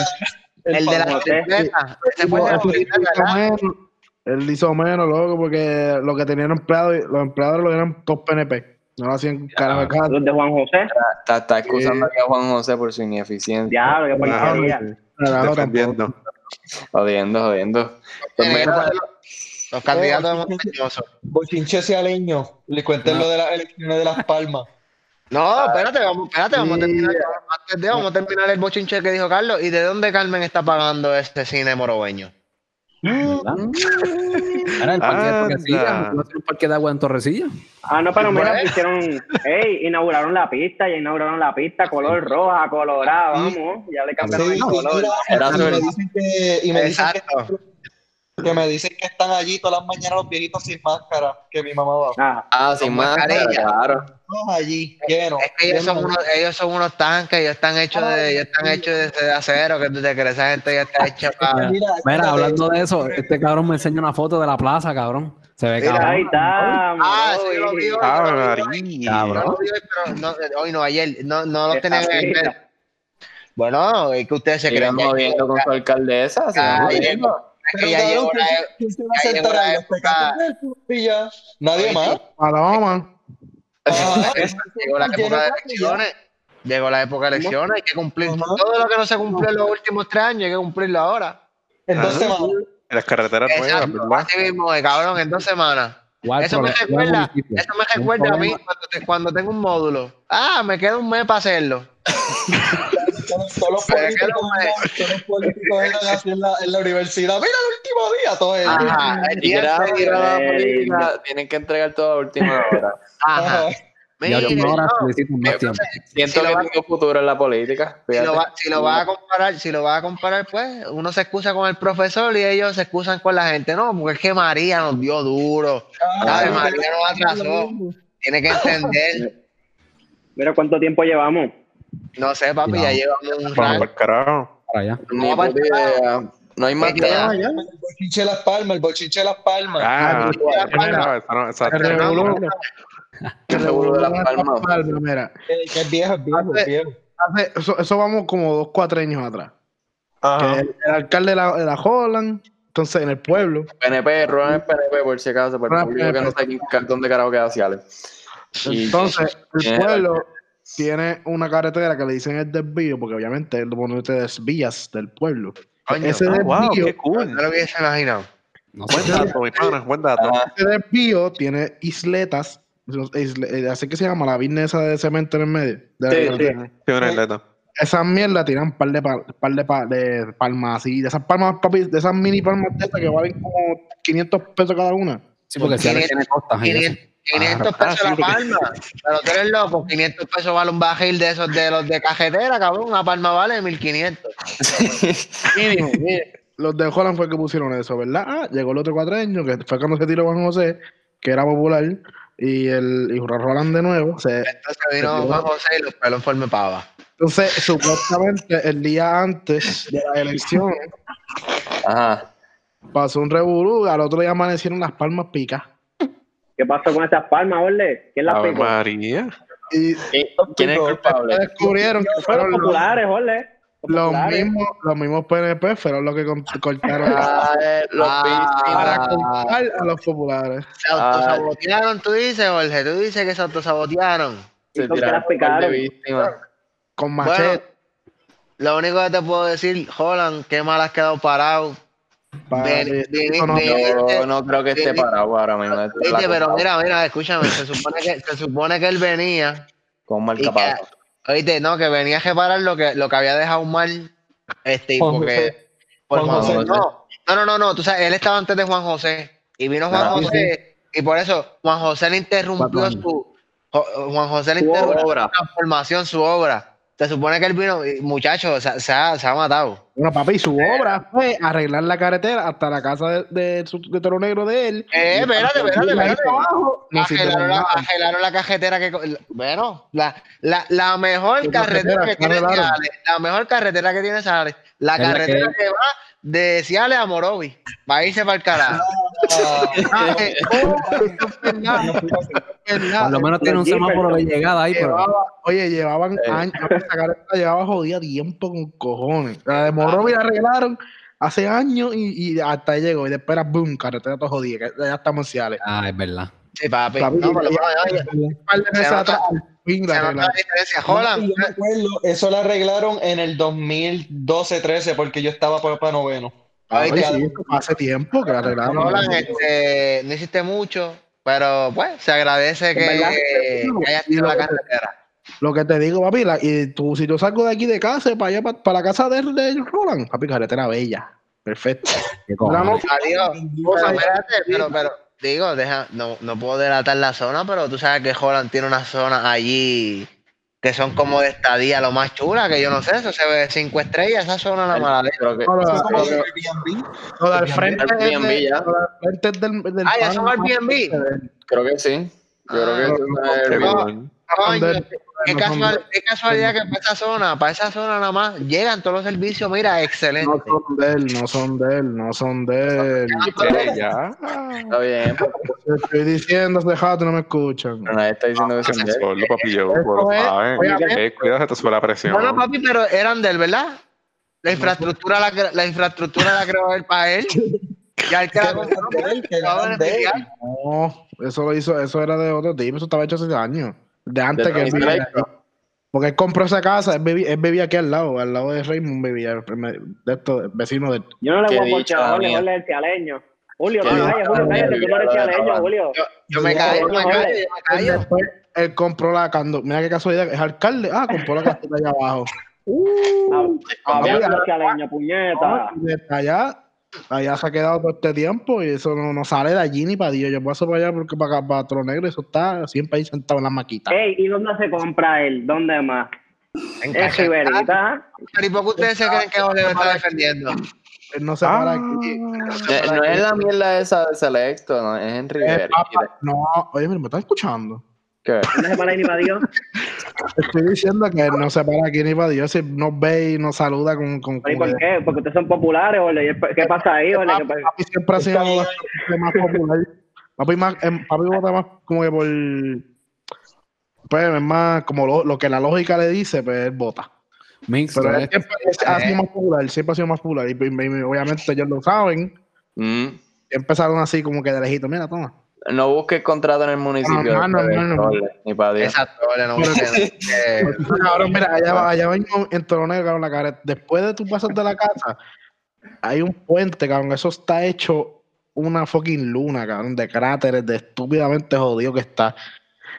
F: El de la bicicleta, el
D: Él hizo menos, loco, porque lo que tenían empleados, los empleados lo eran todos PNP. No lo hacían carajo.
E: Los de Juan José.
B: Está, está excusando aquí a Juan José por su ineficiencia.
E: Diablo, qué porquería.
D: Carajo, tampoco.
C: Defendiendo.
B: Jodiendo, jodiendo. Pues
F: que Los candidatos de montañosos.
G: Bochinche Cialeño. Le cuenten lo de las elecciones de Las Palmas.
F: No, espérate, vamos, espérate, vamos a terminar. Antes de, vamos a terminar el bochinche que dijo Carlos. ¿Y de dónde Carmen está pagando este cine morobeño?
A: ¿Verdad? Era el parque de. Torrecilla. ¿No un parque de agua en Torrecilla?
E: Ah, no, pero mira, hicieron, hey, inauguraron la pista, ya inauguraron la pista, color roja, colorada, vamos, ya le cambiaron el color.
G: y me dicen que, y me dicen que, me dicen que están allí todas las mañanas los viejitos sin máscara, que mi mamá va.
E: Ah,
B: Ah, sin máscara, claro.
G: Todos allí, llenos.
F: Es que ellos son, unos, ellos son unos tanques, ellos están hechos de, ellos están hechos de, de acero, que desde que esa gente ya está hecha para. (laughs)
G: Mira,
A: hablando de eso, este cabrón me enseña una foto de la plaza, cabrón. Se ve
F: Mira,
A: cabrón.
E: ahí está,
F: Ah, sí, lo vi hoy, lo lo pero no, hoy no, ayer. No, no
E: pista.
F: el. Bueno, es que ustedes se creen.
B: Sigamos
F: que-
B: viendo con su alcaldesa.
F: Ah.
G: Nadie más.
D: Paloma. (laughs)
F: Llegó la época de elecciones. Llegó la época de elecciones, hay que cumplir.
G: Ajá.
F: Todo lo que no se cumplió en los últimos tres años, hay que cumplirlo ahora.
G: En dos
C: Ah.
G: semanas.
C: Las carreteras nuevas,
F: Exacto,
C: ¿verdad?
F: así mismo, cabrón, en dos semanas.
A: ¿Cuál
F: Eso me recuerda, eso me recuerda a mí
A: problema.
F: cuando, te- cuando tengo un módulo. Ah, me queda un mes para hacerlo. (laughs)
G: Todos los políticos, así en la, en la universidad. Mira el último día, todo.
F: Ajá, el día
E: Eh,
B: tienen que entregar todo a última hora.
F: Ajá. No.
B: Siento
F: Si
B: que
F: va-
B: tengo futuro en la política.
F: si lo, va, si lo vas a comparar, si lo vas a comparar, pues uno se excusa con el profesor y ellos se excusan con la gente. No, porque es que María nos dio duro. María nos atrasó. Tiene que entender.
E: Mira cuánto tiempo llevamos.
F: No sé, papi, ya llevamos un rato.
C: para el carajo.
A: Para allá.
B: Ni
F: No, para-
B: idea. No hay más nada.
G: El bochinche de las palmas, el bochinche de las palmas.
C: Ah, esa-
D: El revolú.
B: El de las palmas.
D: Mira,
G: Que, es viejo, es viejo, es viejo.
D: hace- eso, eso vamos como dos, cuatro años atrás.
G: Ajá.
D: el, el alcalde de la, de la Holland, entonces en el pueblo,
B: PNP, Ron es PNP por si acaso, para el
D: Ron
B: público que no sabe quién- dónde carajo queda Ciales.
D: Entonces el pueblo tiene una carretera que le dicen el desvío, porque obviamente donde te desvías del pueblo.
F: Coño,
D: Ese
C: Ah, wow,
D: desvío,
C: qué cool.
F: no lo hubiese imaginado.
A: No.
C: Buen dato, mi pana, buen dato.
D: Ese desvío tiene isletas, isle- eh, así que se llama la virne esa de cemento en el medio. de la
B: Sí,
D: carretera.
C: Sí, una atleta.
D: Esas mierdas tiran un par de, pa- par de, pa- de palmas así, de esas palmas, papi, de esas mini palmas de estas que valen como 500 pesos cada una.
A: Sí, porque si ahora
F: 500,
A: tiene costas. y eso.
F: 500, 500
C: Ah,
F: pesos
C: sí,
F: la
C: porque-
F: palma. Pero tú eres loco, 500 pesos vale un bajil de esos de los de cajetera, cabrón. Una palma vale 1500. Mínimo, mínimo.
D: Los de Holland fue el que pusieron eso, ¿verdad? Ah, llegó el otro cuatreño, que fue cuando se tiró Juan José, que era popular, y el y Roland de nuevo. Se,
F: Entonces vino Juan José y los pelos en forma pava.
D: entonces, supuestamente, el día antes de las elecciones,
B: Ajá.
D: pasó un revolú, al otro día amanecieron las palmas picas.
E: ¿Qué pasó con esas palmas, Orle? ¿Quién las
C: Ave
E: picó?
C: María.
D: Y
B: ¿Qui- ¿Quién es el culpable?
D: descubrieron que fueron
E: Los populares, Orle. Los
D: mismos, los mismos PNP, fueron los que cortaron
B: Ah, eh, los
F: Ah.
D: para a los populares.
F: Se autosabotearon, tú dices, Jorge. Tú dices que se autosabotearon.
B: Se
E: ¿Y con qué
B: tiraron de víctimas.
D: Con
F: Bueno,
D: machete.
F: lo único que te puedo decir, Holland, qué mal has quedado parado.
D: No-
B: Yo no creo que esté parado ahora mismo.
F: Viste, pero mira, mira, escúchame, se supone que, se supone que él venía
B: Con marcapaso.
F: que, oíste, no, que venía a reparar lo que, lo que había dejado mal, este, y
G: Juan
F: porque,
G: José.
F: por
G: Juan
F: Juan
B: José.
F: José. No, no, no, no, no, tú sabes, él estaba antes de Juan José, y vino Juan
B: Ah, sí,
F: José, y por eso Juan José le interrumpió su, Juan José le
B: Su
F: interrumpió su transformación, su obra. Se supone que él vino, muchacho, se, se ha, se ha matado.
D: Bueno, papi, su obra fue arreglar la carretera hasta la casa de, de, su- de Toro Negro de él.
F: Eh, espérate, espérate, espérate. Agelaron la, cajetera que. Bueno, la, la, la mejor
D: ¿Qué
F: carretera
D: carretera?
F: que tiene. Ciales, la mejor carretera que tiene Ciales, la carretera
A: que-
F: que... va de Ciales a Morovi, va a irse para el carajo. (laughs)
A: Por lo menos tiene un semáforo de llegada ahí, pero
D: oye, llevaban
B: Eh.
D: años, llevaba jodida tiempo con cojones. La de Morovi la arreglaron hace años y, y hasta ahí llegó. Y después era boom, carretera todo jodida, ya estamos en Ciales.
A: ah, es verdad.
F: Sí, papi.
D: Papi,
F: No, por lo menos,
G: eso lo arreglaron en el 2012-13 porque yo estaba por para noveno.
D: Sí, eso fue hace tiempo que la arreglaron.
F: Este, no hiciste mucho, pero pues se agradece que,
E: verdad.
F: que hayas tenido la carretera.
D: Lo que te digo, papi, la- y tú, si yo salgo de aquí de casa, para allá, para, la casa de, de Roland, papi, carretera bella. Perfecto.
F: Adiós. Pero espérate, pero, pero, digo, deja, no, no puedo delatar la zona, pero tú sabes que Holland tiene una zona allí que son como de estadía lo más chula, que yo no sé, eso se ve cinco estrellas, esa zona la mala leche.
B: Creo que,
D: No, lo- del frente es del del,
F: Ah, ya son Airbnb.
B: creo que sí. Yo creo que
F: Ah,
B: es Airbnb.
F: Qué,
D: no
F: casual- casualidad que para esa zona, para esa zona nada más, llegan todos los servicios, mira, excelente.
D: No son de él, no son de él, no son de él.
C: Ya.
B: Está bien,
D: Te estoy diciendo rato, no me escuchan.
B: nadie está diciendo que son de él.
C: Papi, yo. Eh, cuidado, te la presión.
F: Bueno, papi, pero eran de él, ¿verdad? La infraestructura la, la infraestructura la creó él para él. (laughs) Ya el que la compró.
D: No, eso lo hizo, eso era de otro tipo, eso estaba hecho hace años. De antes
B: De
D: que él. Porque él compró esa casa, él vivía, él vivía aquí al lado, al lado de Raymond vivía, el de estos vecinos de
E: Yo no le voy a Jorge,
B: mía.
E: Jorge es cialeño. Julio, no Julio,
B: mía,
E: cállate, tú no eres
B: mira,
E: cialeño,
B: mira,
E: Julio.
F: Yo, yo me callo, yo me callo, yo me
D: Él
F: callo.
D: después, él compró la cando, mira qué casualidad, es alcalde, ah, compró la casita allá abajo.
E: Cambiando cialeño, puñeta.
D: Y desde allá, allá se ha quedado todo este tiempo y eso no, no sale de allí ni para Dios. Yo paso para allá porque para, acá, para Tro Negro eso está siempre ahí sentado en la maquita.
E: Ey, ¿y dónde se compra él? ¿Dónde más?
F: En casa.
E: Riverita.
F: ¿y por qué ustedes se creen que lo está defendiendo?
D: Él no se para
C: Ah.
D: aquí.
B: Eh, No es la mierda esa de Selecto, no, es en Rivera.
D: papá, no, oye, me estás escuchando.
B: ¿Qué?
E: ¿Dónde se para ni para Dios?
D: Estoy diciendo que él no se para aquí ni para Dios. Si nos ve y nos saluda con. con,
E: ¿Y
D: con
E: por qué? Porque ustedes son populares. ¿Y ¿Qué pasa ahí.
D: Papi siempre ha sido más popular. Papi, más, em, papi vota más como que por. Pues es más como lo, lo que la lógica le dice, pues él vota. Pero él
A: eh.
D: siempre ha sido más popular, siempre ha sido más popular. Y, y- y obviamente ellos lo saben.
B: Mm.
D: Empezaron así como que de lejito. Mira, toma.
B: No busques contrato en el municipio.
D: No, no, no,
B: Ni para Dios.
F: Exacto, no me (laughs) eh,
D: mira, allá, va- allá mismo en Toronto, cabrón, la carretera. Después de tu pasar de la casa, hay un puente, cabrón. Eso está hecho una fucking luna, cabrón, de cráteres, de estúpidamente jodido que está.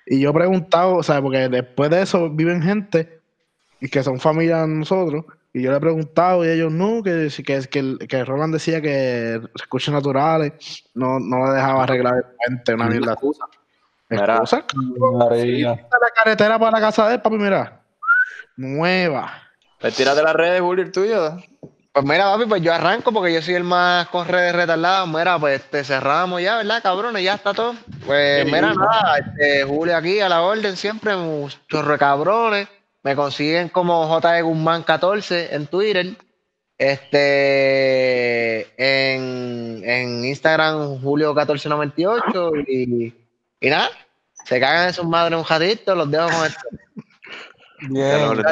D: Y yo he preguntado, o sea, porque después de eso viven gente y que son familia de nosotros. Y yo le he preguntado y ellos no, que, si- que, que, que Roland decía que recursos naturales no, no le dejaba arreglar el puente, una mierda.
B: Mira.
D: Excusa,
G: María.
D: la carretera para la casa de él, papi, mira. Nueva.
B: Pues tírate las redes, Julio, el tuyo.
F: Pues mira, papi, pues yo arranco porque yo soy el más corre de retardado. Mira, pues te cerramos ya, ¿verdad, cabrones? Ya está todo. Pues mira, nada, este, Julio aquí a la orden siempre, de cabrones. Me consiguen como J. Guzmán 14 en Twitter. Este, en, en Instagram, Julio1498. Y, y nada, se cagan en sus madres un jadito, los dejo con esto.
C: No (laughs)
G: Bien.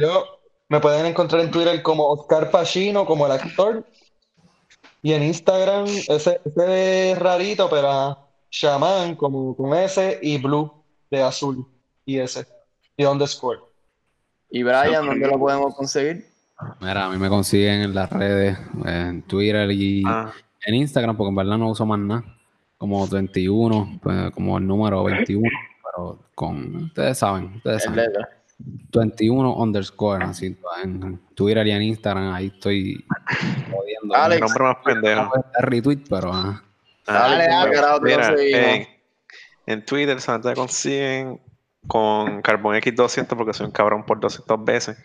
G: Yo me pueden encontrar en Twitter como Oscar Pacino, como el actor. Y en Instagram, ese, ese es rarito, pero Shaman, como con S, y Blue, de azul, y S, y underscore.
B: Y Brian, ¿dónde lo podemos conseguir?
A: Mira, a mí me consiguen en las redes, en Twitter y
C: Ah,
A: en Instagram, porque en verdad no uso más nada. Como 21, pues, como el número 21, pero con, ustedes saben, ustedes
B: En
A: saben.
B: letra.
A: 21 underscore, así, en Twitter y en Instagram, ahí estoy jodiendo.
B: Alex.
C: el nombre más pendejo.
A: Retweet, pero.
B: Dale,
C: Ah,
B: dale,
C: mira,
B: conseguimos.
C: en, en Twitter solamente me consiguen con Carbon X200 porque soy un cabrón por 200 veces.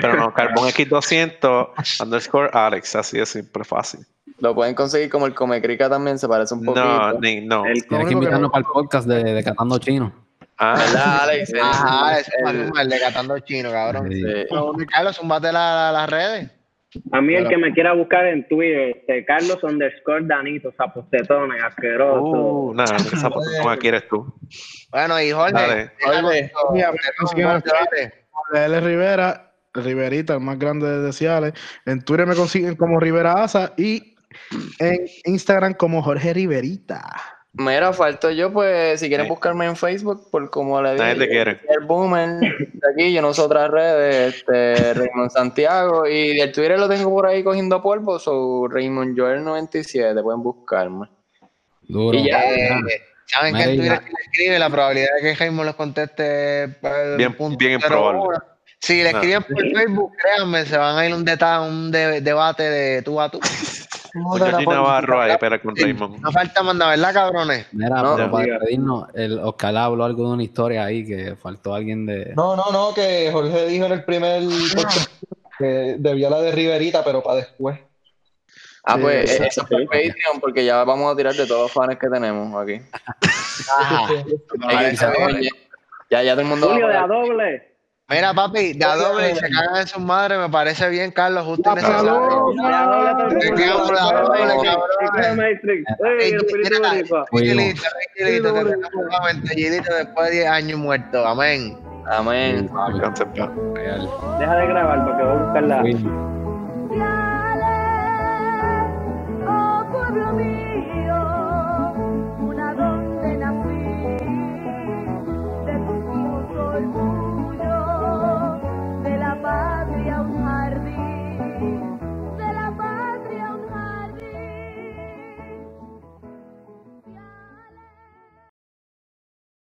C: Pero no, Carbon X200 underscore Alex, así de simple, fácil.
B: Lo pueden conseguir como el Comecrica también, se parece un poquito.
C: No, ni, no.
E: El
A: Tienes que invitarnos para el podcast de, de Catando Chino.
C: Ah,
B: ¿Verdad, Alex? El-
F: Ajá, ese
B: el-
F: es el de Catando Chino, cabrón.
A: Sí.
F: Carlos, zumbate la- las redes.
E: A mí el que me quiera buscar en Twitter, este, Carlos underscore Danito, zapostetones, asqueroso.
C: uh, nada, esa persona que quieres tú.
F: Bueno, y Jorge.
B: Jorge.
D: Mira, me consiguen en
F: dale.
D: Él es Rivera, Riverita, el más grande de Ciales. En Twitter me consiguen como Rivera Asa y en Instagram como Jorge Riverita.
B: Mira, falto yo, pues, si quieren
C: Sí.
B: buscarme en Facebook, por como le dije,
C: te quiere.
B: el Boomer, de aquí, yo no uso otras redes, este, Raymond Santiago, y el Twitter lo tengo por ahí cogiendo polvo, so Raymond Joel 97, pueden buscarme.
A: Duro.
B: Y ya.
F: Eh, ¿Saben que en Twitter que le escribe? La probabilidad de que Jaime los conteste pues,
C: Bien-
F: punto
C: bien improbable.
F: Si le escriben por Facebook, créanme, se van a ir un, deta un de- debate de tú a tú. (laughs)
C: Navarro ahí, pero con Raymond.
F: No falta nada, ¿verdad, cabrones?
A: Mira,
B: No,
A: pero para
E: diga.
A: despedirnos, el Oscar habló algo de una historia ahí que faltó alguien de.
G: No, no, no, que Jorge dijo en el primer que debía la de Riverita, pero para después.
B: Ah,
D: Sí,
B: pues
D: exacto.
B: eso fue Patreon, porque ya vamos a tirar de todos los fans que tenemos aquí. (laughs)
F: Ajá.
B: Saben, ya, ya, todo el mundo. va a
E: Julio de a
B: pagar.
E: doble.
F: Mira, papi, de a doble y se cagan en sus madres, me parece bien, Carlos, justo y necesario. Tranquilito, te tenemos después de 10 años muerto, amén.
B: Amén.
E: Deja de grabar porque voy a buscar la.
A: Fuimos.
H: oh pueblo mío.